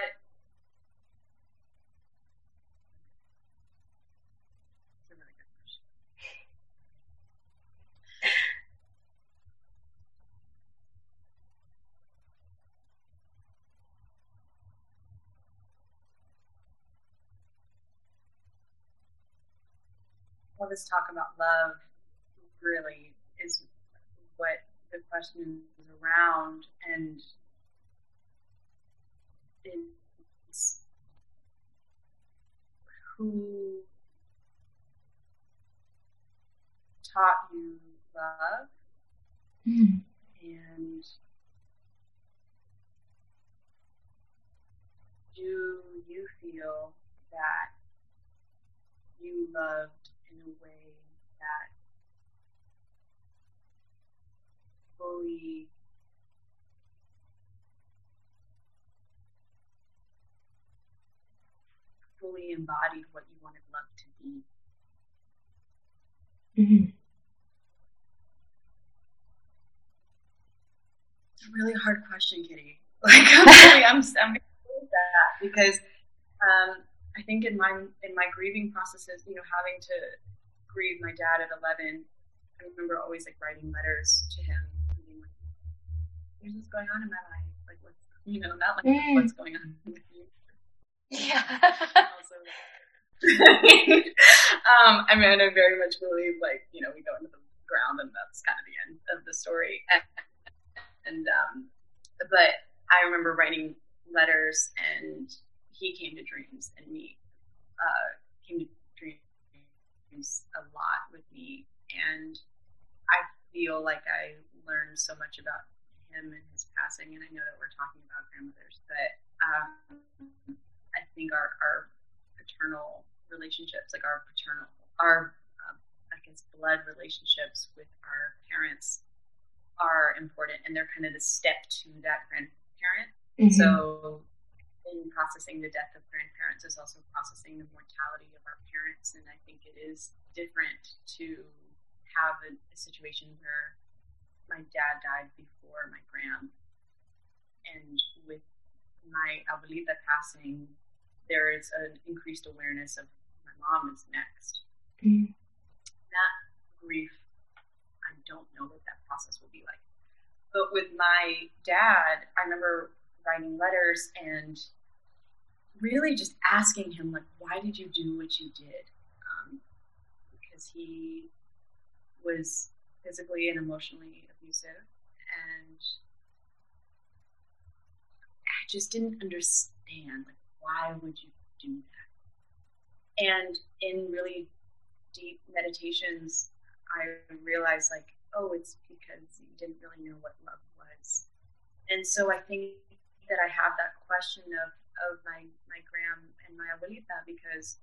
all this talk about love really is what the question is around and is who taught you love mm. and do you feel that you loved in a way that fully fully embodied what you wanted love to be. Mm-hmm. It's a really hard question, Kitty. Like I'm really, I'm, I'm that because um, I think in my in my grieving processes, you know, having to grieve my dad at 11, I remember always like writing letters to him, being like, "Here's what's going on in my life. Like, what's you know, not like mm. what's going on with you, yeah. um, I mean, I very much believe, like, you know, we go into the ground and that's kind of the end of the story. And, um, but I remember writing letters and he came to dreams and me uh, came to dreams a lot with me. And I feel like I learned so much about him and his passing. And I know that we're talking about grandmothers, but um, I think our, our paternal relationships, like our paternal, our, um, I guess, blood relationships with our parents are important and they're kind of the step to that grandparent. Mm-hmm. So, in processing the death of grandparents is also processing the mortality of our parents. And I think it is different to have a, a situation where my dad died before my grand, And with my abuelita passing, there is an increased awareness of my mom is next. Mm. That grief, I don't know what that process will be like. But with my dad, I remember writing letters and really just asking him, like, why did you do what you did? Um, because he was physically and emotionally abusive. And just didn't understand, like, why would you do that? And in really deep meditations, I realized like, oh, it's because you didn't really know what love was. And so I think that I have that question of, of my, my gram and my abuelita because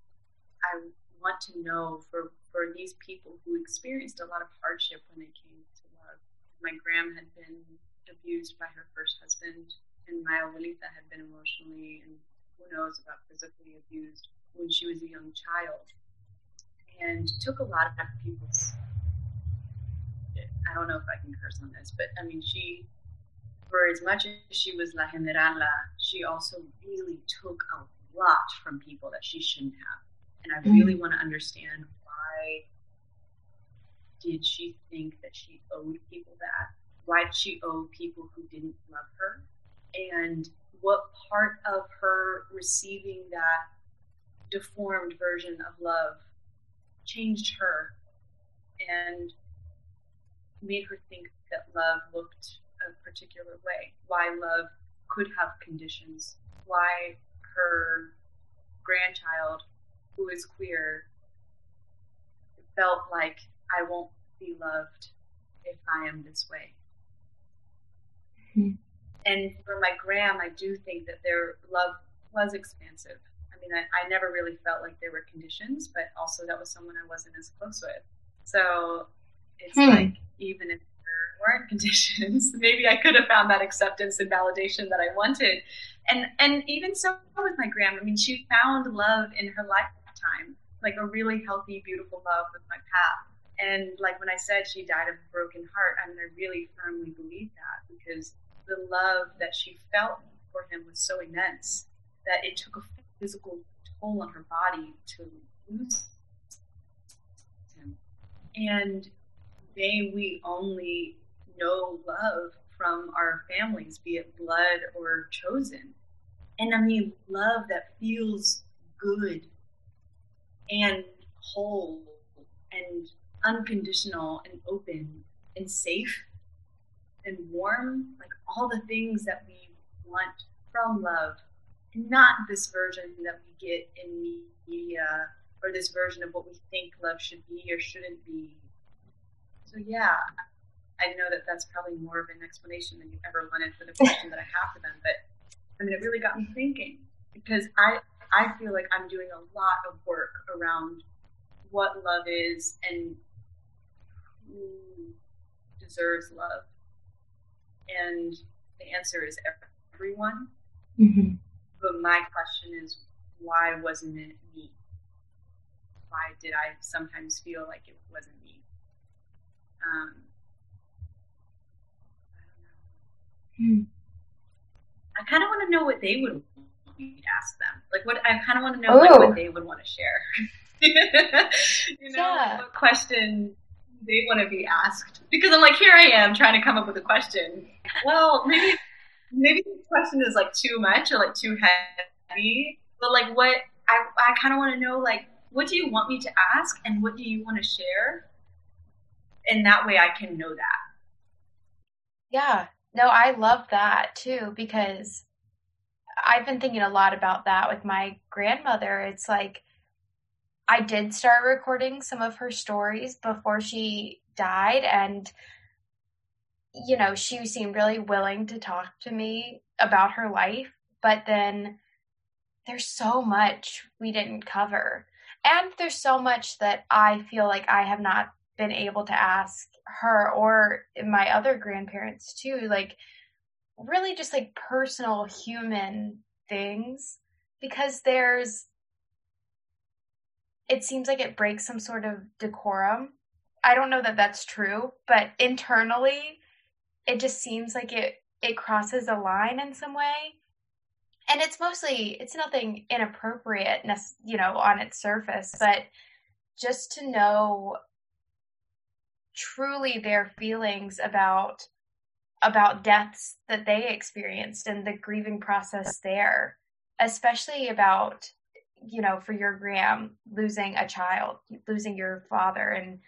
I want to know for, for these people who experienced a lot of hardship when they came to love. My gram had been abused by her first husband, and my abuelita had been emotionally and who knows about physically abused when she was a young child and took a lot of people's. I don't know if I can curse on this, but I mean, she, for as much as she was La Generala, she also really took a lot from people that she shouldn't have. And I really mm-hmm. want to understand why did she think that she owed people that? Why did she owe people who didn't love her? And what part of her receiving that deformed version of love changed her and made her think that love looked a particular way, why love could have conditions, why her grandchild, who is queer, felt like I won't be loved if I am this way. Mm-hmm. And for my gram, I do think that their love was expansive. I mean, I, I never really felt like there were conditions, but also that was someone I wasn't as close with. So it's hmm. like, even if there weren't conditions, maybe I could have found that acceptance and validation that I wanted. And, and even so with my gram, I mean, she found love in her lifetime, like a really healthy, beautiful love with my pap. And like when I said she died of a broken heart, I mean, I really firmly believe that because the love that she felt for him was so immense that it took a physical toll on her body to lose him. And may we only know love from our families, be it blood or chosen. And I mean, love that feels good and whole and unconditional and open and safe and warm, like all the things that we want from love not this version that we get in media or this version of what we think love should be or shouldn't be. So yeah, I know that that's probably more of an explanation than you ever wanted for the question that I have for them, but I mean, it really got me thinking because I I feel like I'm doing a lot of work around what love is and who deserves love, and the answer is everyone. Mm-hmm. But my question is, why wasn't it me? Why did I sometimes feel like it wasn't me? Um, I don't know. Hmm. I kind of want to know what they would want me to ask them. Like, what I kind of want to know like, what they would want to share. you know, yeah. what question they want to be asked? Because I'm like, here I am trying to come up with a question. Well, maybe maybe this question is like too much or like too heavy. But like what I I kind of want to know like what do you want me to ask and what do you want to share? And that way I can know that. Yeah. No, I love that too because I've been thinking a lot about that with my grandmother. It's like I did start recording some of her stories before she died and you know, she seemed really willing to talk to me about her life, but then there's so much we didn't cover. And there's so much that I feel like I have not been able to ask her or my other grandparents too. Like, really just like personal human things because there's, it seems like it breaks some sort of decorum. I don't know that that's true, but internally, it just seems like it it crosses a line in some way and it's mostly it's nothing inappropriate you know on its surface but just to know truly their feelings about about deaths that they experienced and the grieving process there especially about you know for your gram losing a child losing your father and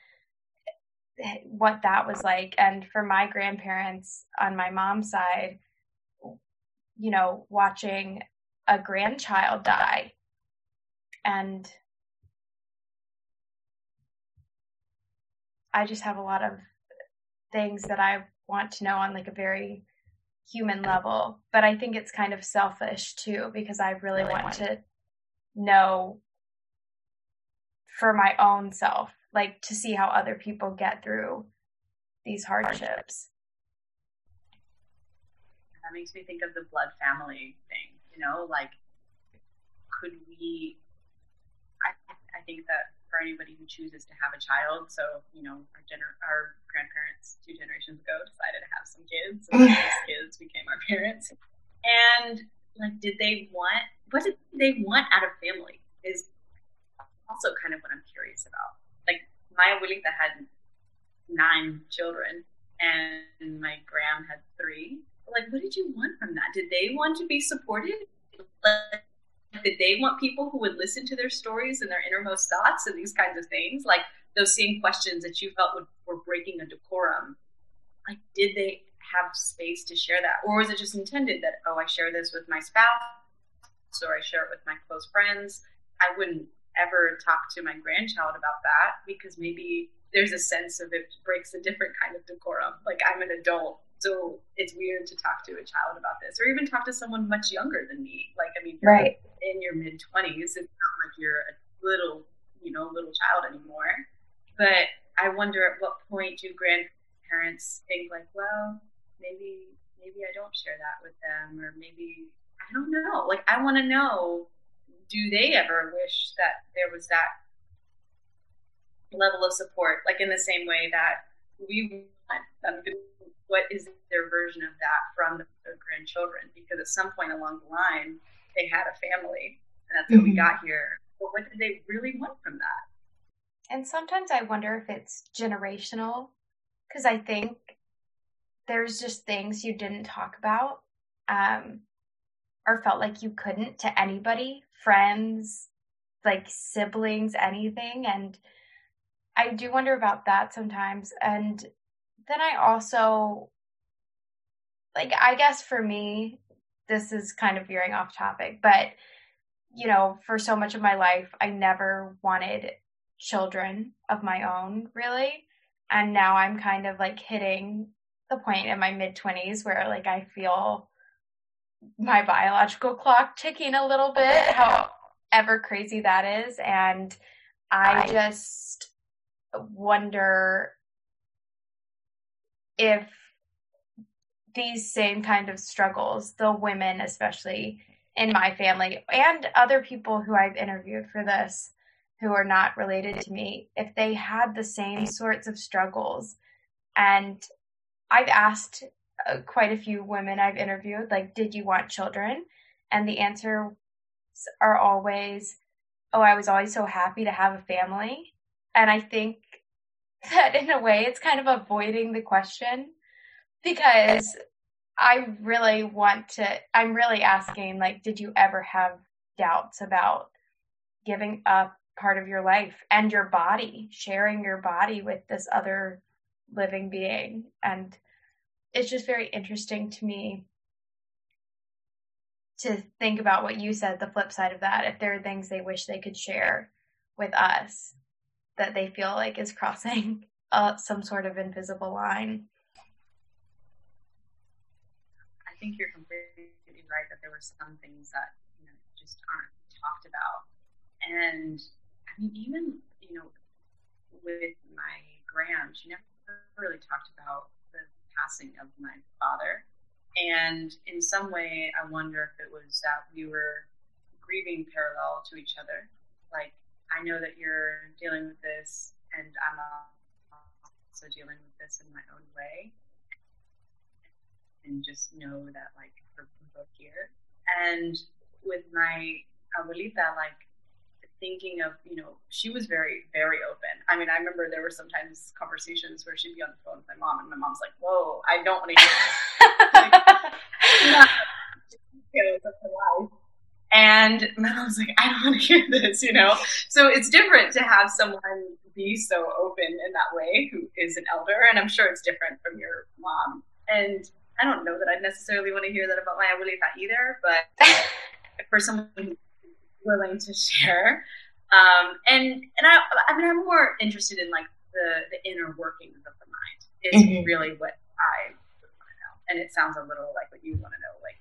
what that was like. And for my grandparents on my mom's side, you know, watching a grandchild die. And I just have a lot of things that I want to know on like a very human level. But I think it's kind of selfish too, because I really, really want, want to know for my own self like to see how other people get through these hardships. That makes me think of the blood family thing, you know, like could we I I think that for anybody who chooses to have a child, so you know, our gener- our grandparents two generations ago decided to have some kids, and those kids became our parents. And like, did they want? What did they want out of family? Is also kind of what I'm curious about. Like, my abuelita had nine children, and my gram had three. Like, what did you want from that? Did they want to be supported? Like, did they want people who would listen to their stories and their innermost thoughts and these kinds of things? Like those same questions that you felt would, were breaking a decorum. Like, did they have space to share that? Or was it just intended that, oh, I share this with my spouse or I share it with my close friends? I wouldn't ever talk to my grandchild about that because maybe there's a sense of it breaks a different kind of decorum. Like I'm an adult, so it's weird to talk to a child about this, or even talk to someone much younger than me. Like I mean, right in your mid twenties, it's not like you're a little, you know, little child anymore. But I wonder at what point do grandparents think like, well, maybe maybe I don't share that with them, or maybe I don't know. Like I want to know, do they ever wish that there was that level of support, like in the same way that we want them to, what is their version of that from their grandchildren? Because at some point along the line, they had a family, and that's how mm-hmm. we got here. But what did they really want from that? And sometimes I wonder if it's generational, because I think there's just things you didn't talk about, um, or felt like you couldn't to anybody, friends, like siblings, anything, and I do wonder about that sometimes. And then I also, like, I guess for me, this is kind of veering off topic, but, you know, for so much of my life, I never wanted children of my own, really. And now I'm kind of like hitting the point in my mid 20s where, like, I feel my biological clock ticking a little bit, however crazy that is. And I just wonder if these same kind of struggles, the women, especially in my family, and other people who I've interviewed for this who are not related to me, if they had the same sorts of struggles. And I've asked uh, quite a few women I've interviewed, like, did you want children? And the answer are always, oh, I was always so happy to have a family. And I think that in a way it's kind of avoiding the question because I really want to, I'm really asking, like, did you ever have doubts about giving up part of your life and your body, sharing your body with this other living being? And it's just very interesting to me to think about what you said, the flip side of that, if there are things they wish they could share with us that they feel like is crossing uh, some sort of invisible line. I think you're completely right that there were some things that you know just aren't talked about, and I mean even you know with my gram, she never really talked about the passing of my father, and in some way, I wonder if it was that we were grieving parallel to each other, like I know that you're dealing with this, and I'm also dealing with this in my own way. And just know that, like, we're both here. And with my abuelita, like, thinking of, you know, she was very, very open. I mean, I remember there were sometimes conversations where she'd be on the phone with my mom, and my mom's like, whoa, I don't want to hear this. like, not, life and my mom's like, I don't want to hear this, you know? So it's different to have someone be so open in that way who is an elder. And I'm sure it's different from your mom. And I don't know that I necessarily want to hear that about my abuelita either, but for someone who's willing to share. Um, and and I, I mean, I'm more interested in like the, the inner workings of the mind is mm-hmm. really what I want to know. And it sounds a little like what you want to know, like,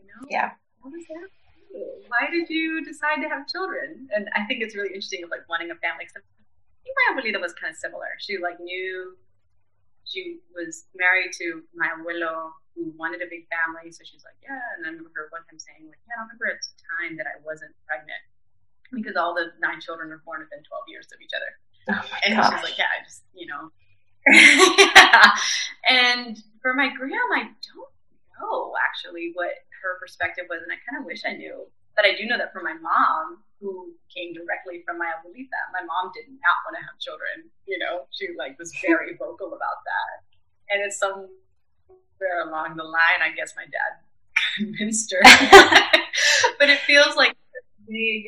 you know, yeah. what is that? why did you decide to have children? And I think it's really interesting of like wanting a family. Cause I think my abuelita was kind of similar. She like knew she was married to my abuelo who wanted a big family. So she's like, yeah. And I remember her one time saying like, yeah, I remember a time that I wasn't pregnant. because all the nine children are born within 12 years of each other. Oh and gosh. she's like, yeah, I just, you know. yeah. And for my gram, I don't know actually what her perspective was, and I kind of wish I knew. But I do know that for my mom, who came directly from my abuelita, my mom did not want to have children. You know, she like was very vocal about that. And it's somewhere along the line, I guess my dad convinced her. but it feels like big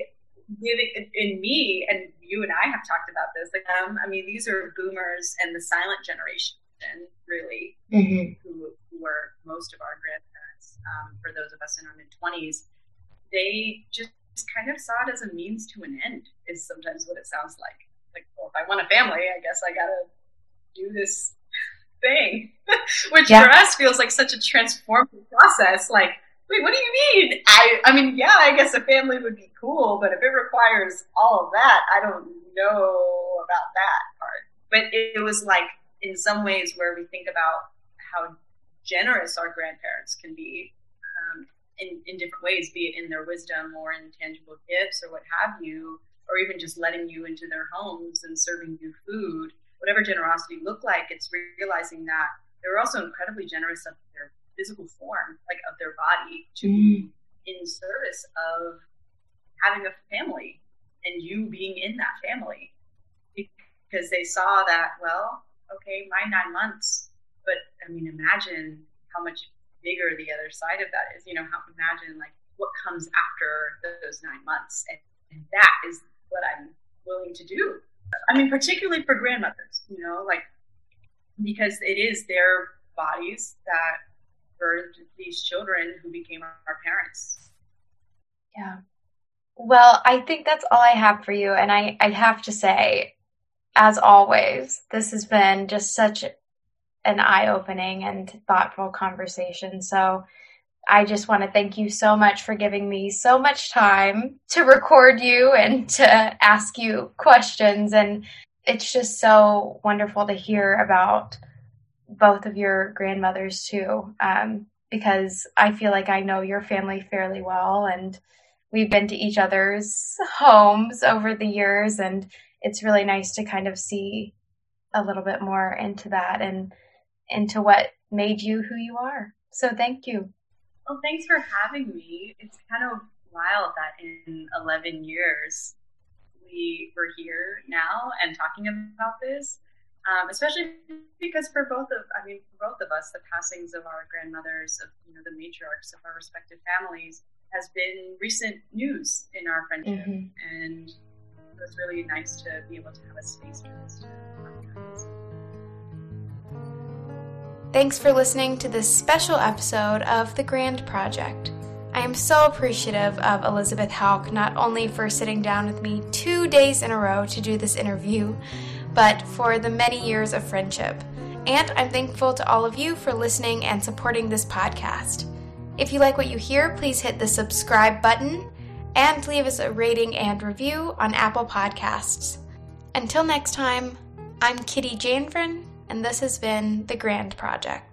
giving in me, and you and I have talked about this. Like, um, I mean, these are boomers and the silent generation, really, Mhm. who, who were most of our grandparents. Um, for those of us in our mid twenties, they just kind of saw it as a means to an end. Is sometimes what it sounds like. Like, well, if I want a family, I guess I gotta do this thing, which Yeah. for us feels like such a transformative process. Like, wait, what do you mean? I, I mean, yeah, I guess a family would be cool, but if it requires all of that, I don't know about that part. But it, it was like in some ways where we think about how generous our grandparents can be in, in different ways, be it in their wisdom or in tangible gifts or what have you, or even just letting you into their homes and serving you food. Whatever generosity looked like, it's realizing that they were also incredibly generous of their physical form, like of their body, to Mm. in service of having a family and you being in that family because they saw that well okay my nine months but i mean imagine how much bigger the other side of that is you know how to imagine like what comes after those nine months and, and that is what i'm willing to do i mean particularly for grandmothers you know like because it is their bodies that birthed these children who became our, parents Yeah. Well, I think that's all I have for you. And I, I have to say, as always, this has been just such an eye opening and thoughtful conversation. So I just want to thank you so much for giving me so much time to record you and to ask you questions. And it's just so wonderful to hear about both of your grandmothers, too, um, because I feel like I know your family fairly well. And we've been to each other's homes over the years and it's really nice to kind of see a little bit more into that and into what made you who you are. So thank you. Well, thanks for having me. It's kind of wild that in 11 years we were here now and talking about this, um, especially because for both of, I mean, for both of us, the passings of our grandmothers, of you know, the matriarchs of our respective families, has been recent news in our friendship, Mhm. and it was really nice to be able to have a space for this to podcast. Thanks for listening to this special episode of The Grand Project. I am so appreciative of Elizabeth Houck not only for sitting down with me two days in a row to do this interview, but for the many years of friendship. And I'm thankful to all of you for listening and supporting this podcast. If you like what you hear, please hit the subscribe button and leave us a rating and review on Apple Podcasts. Until next time, I'm Kitty Janfrin, and this has been The Grand Project.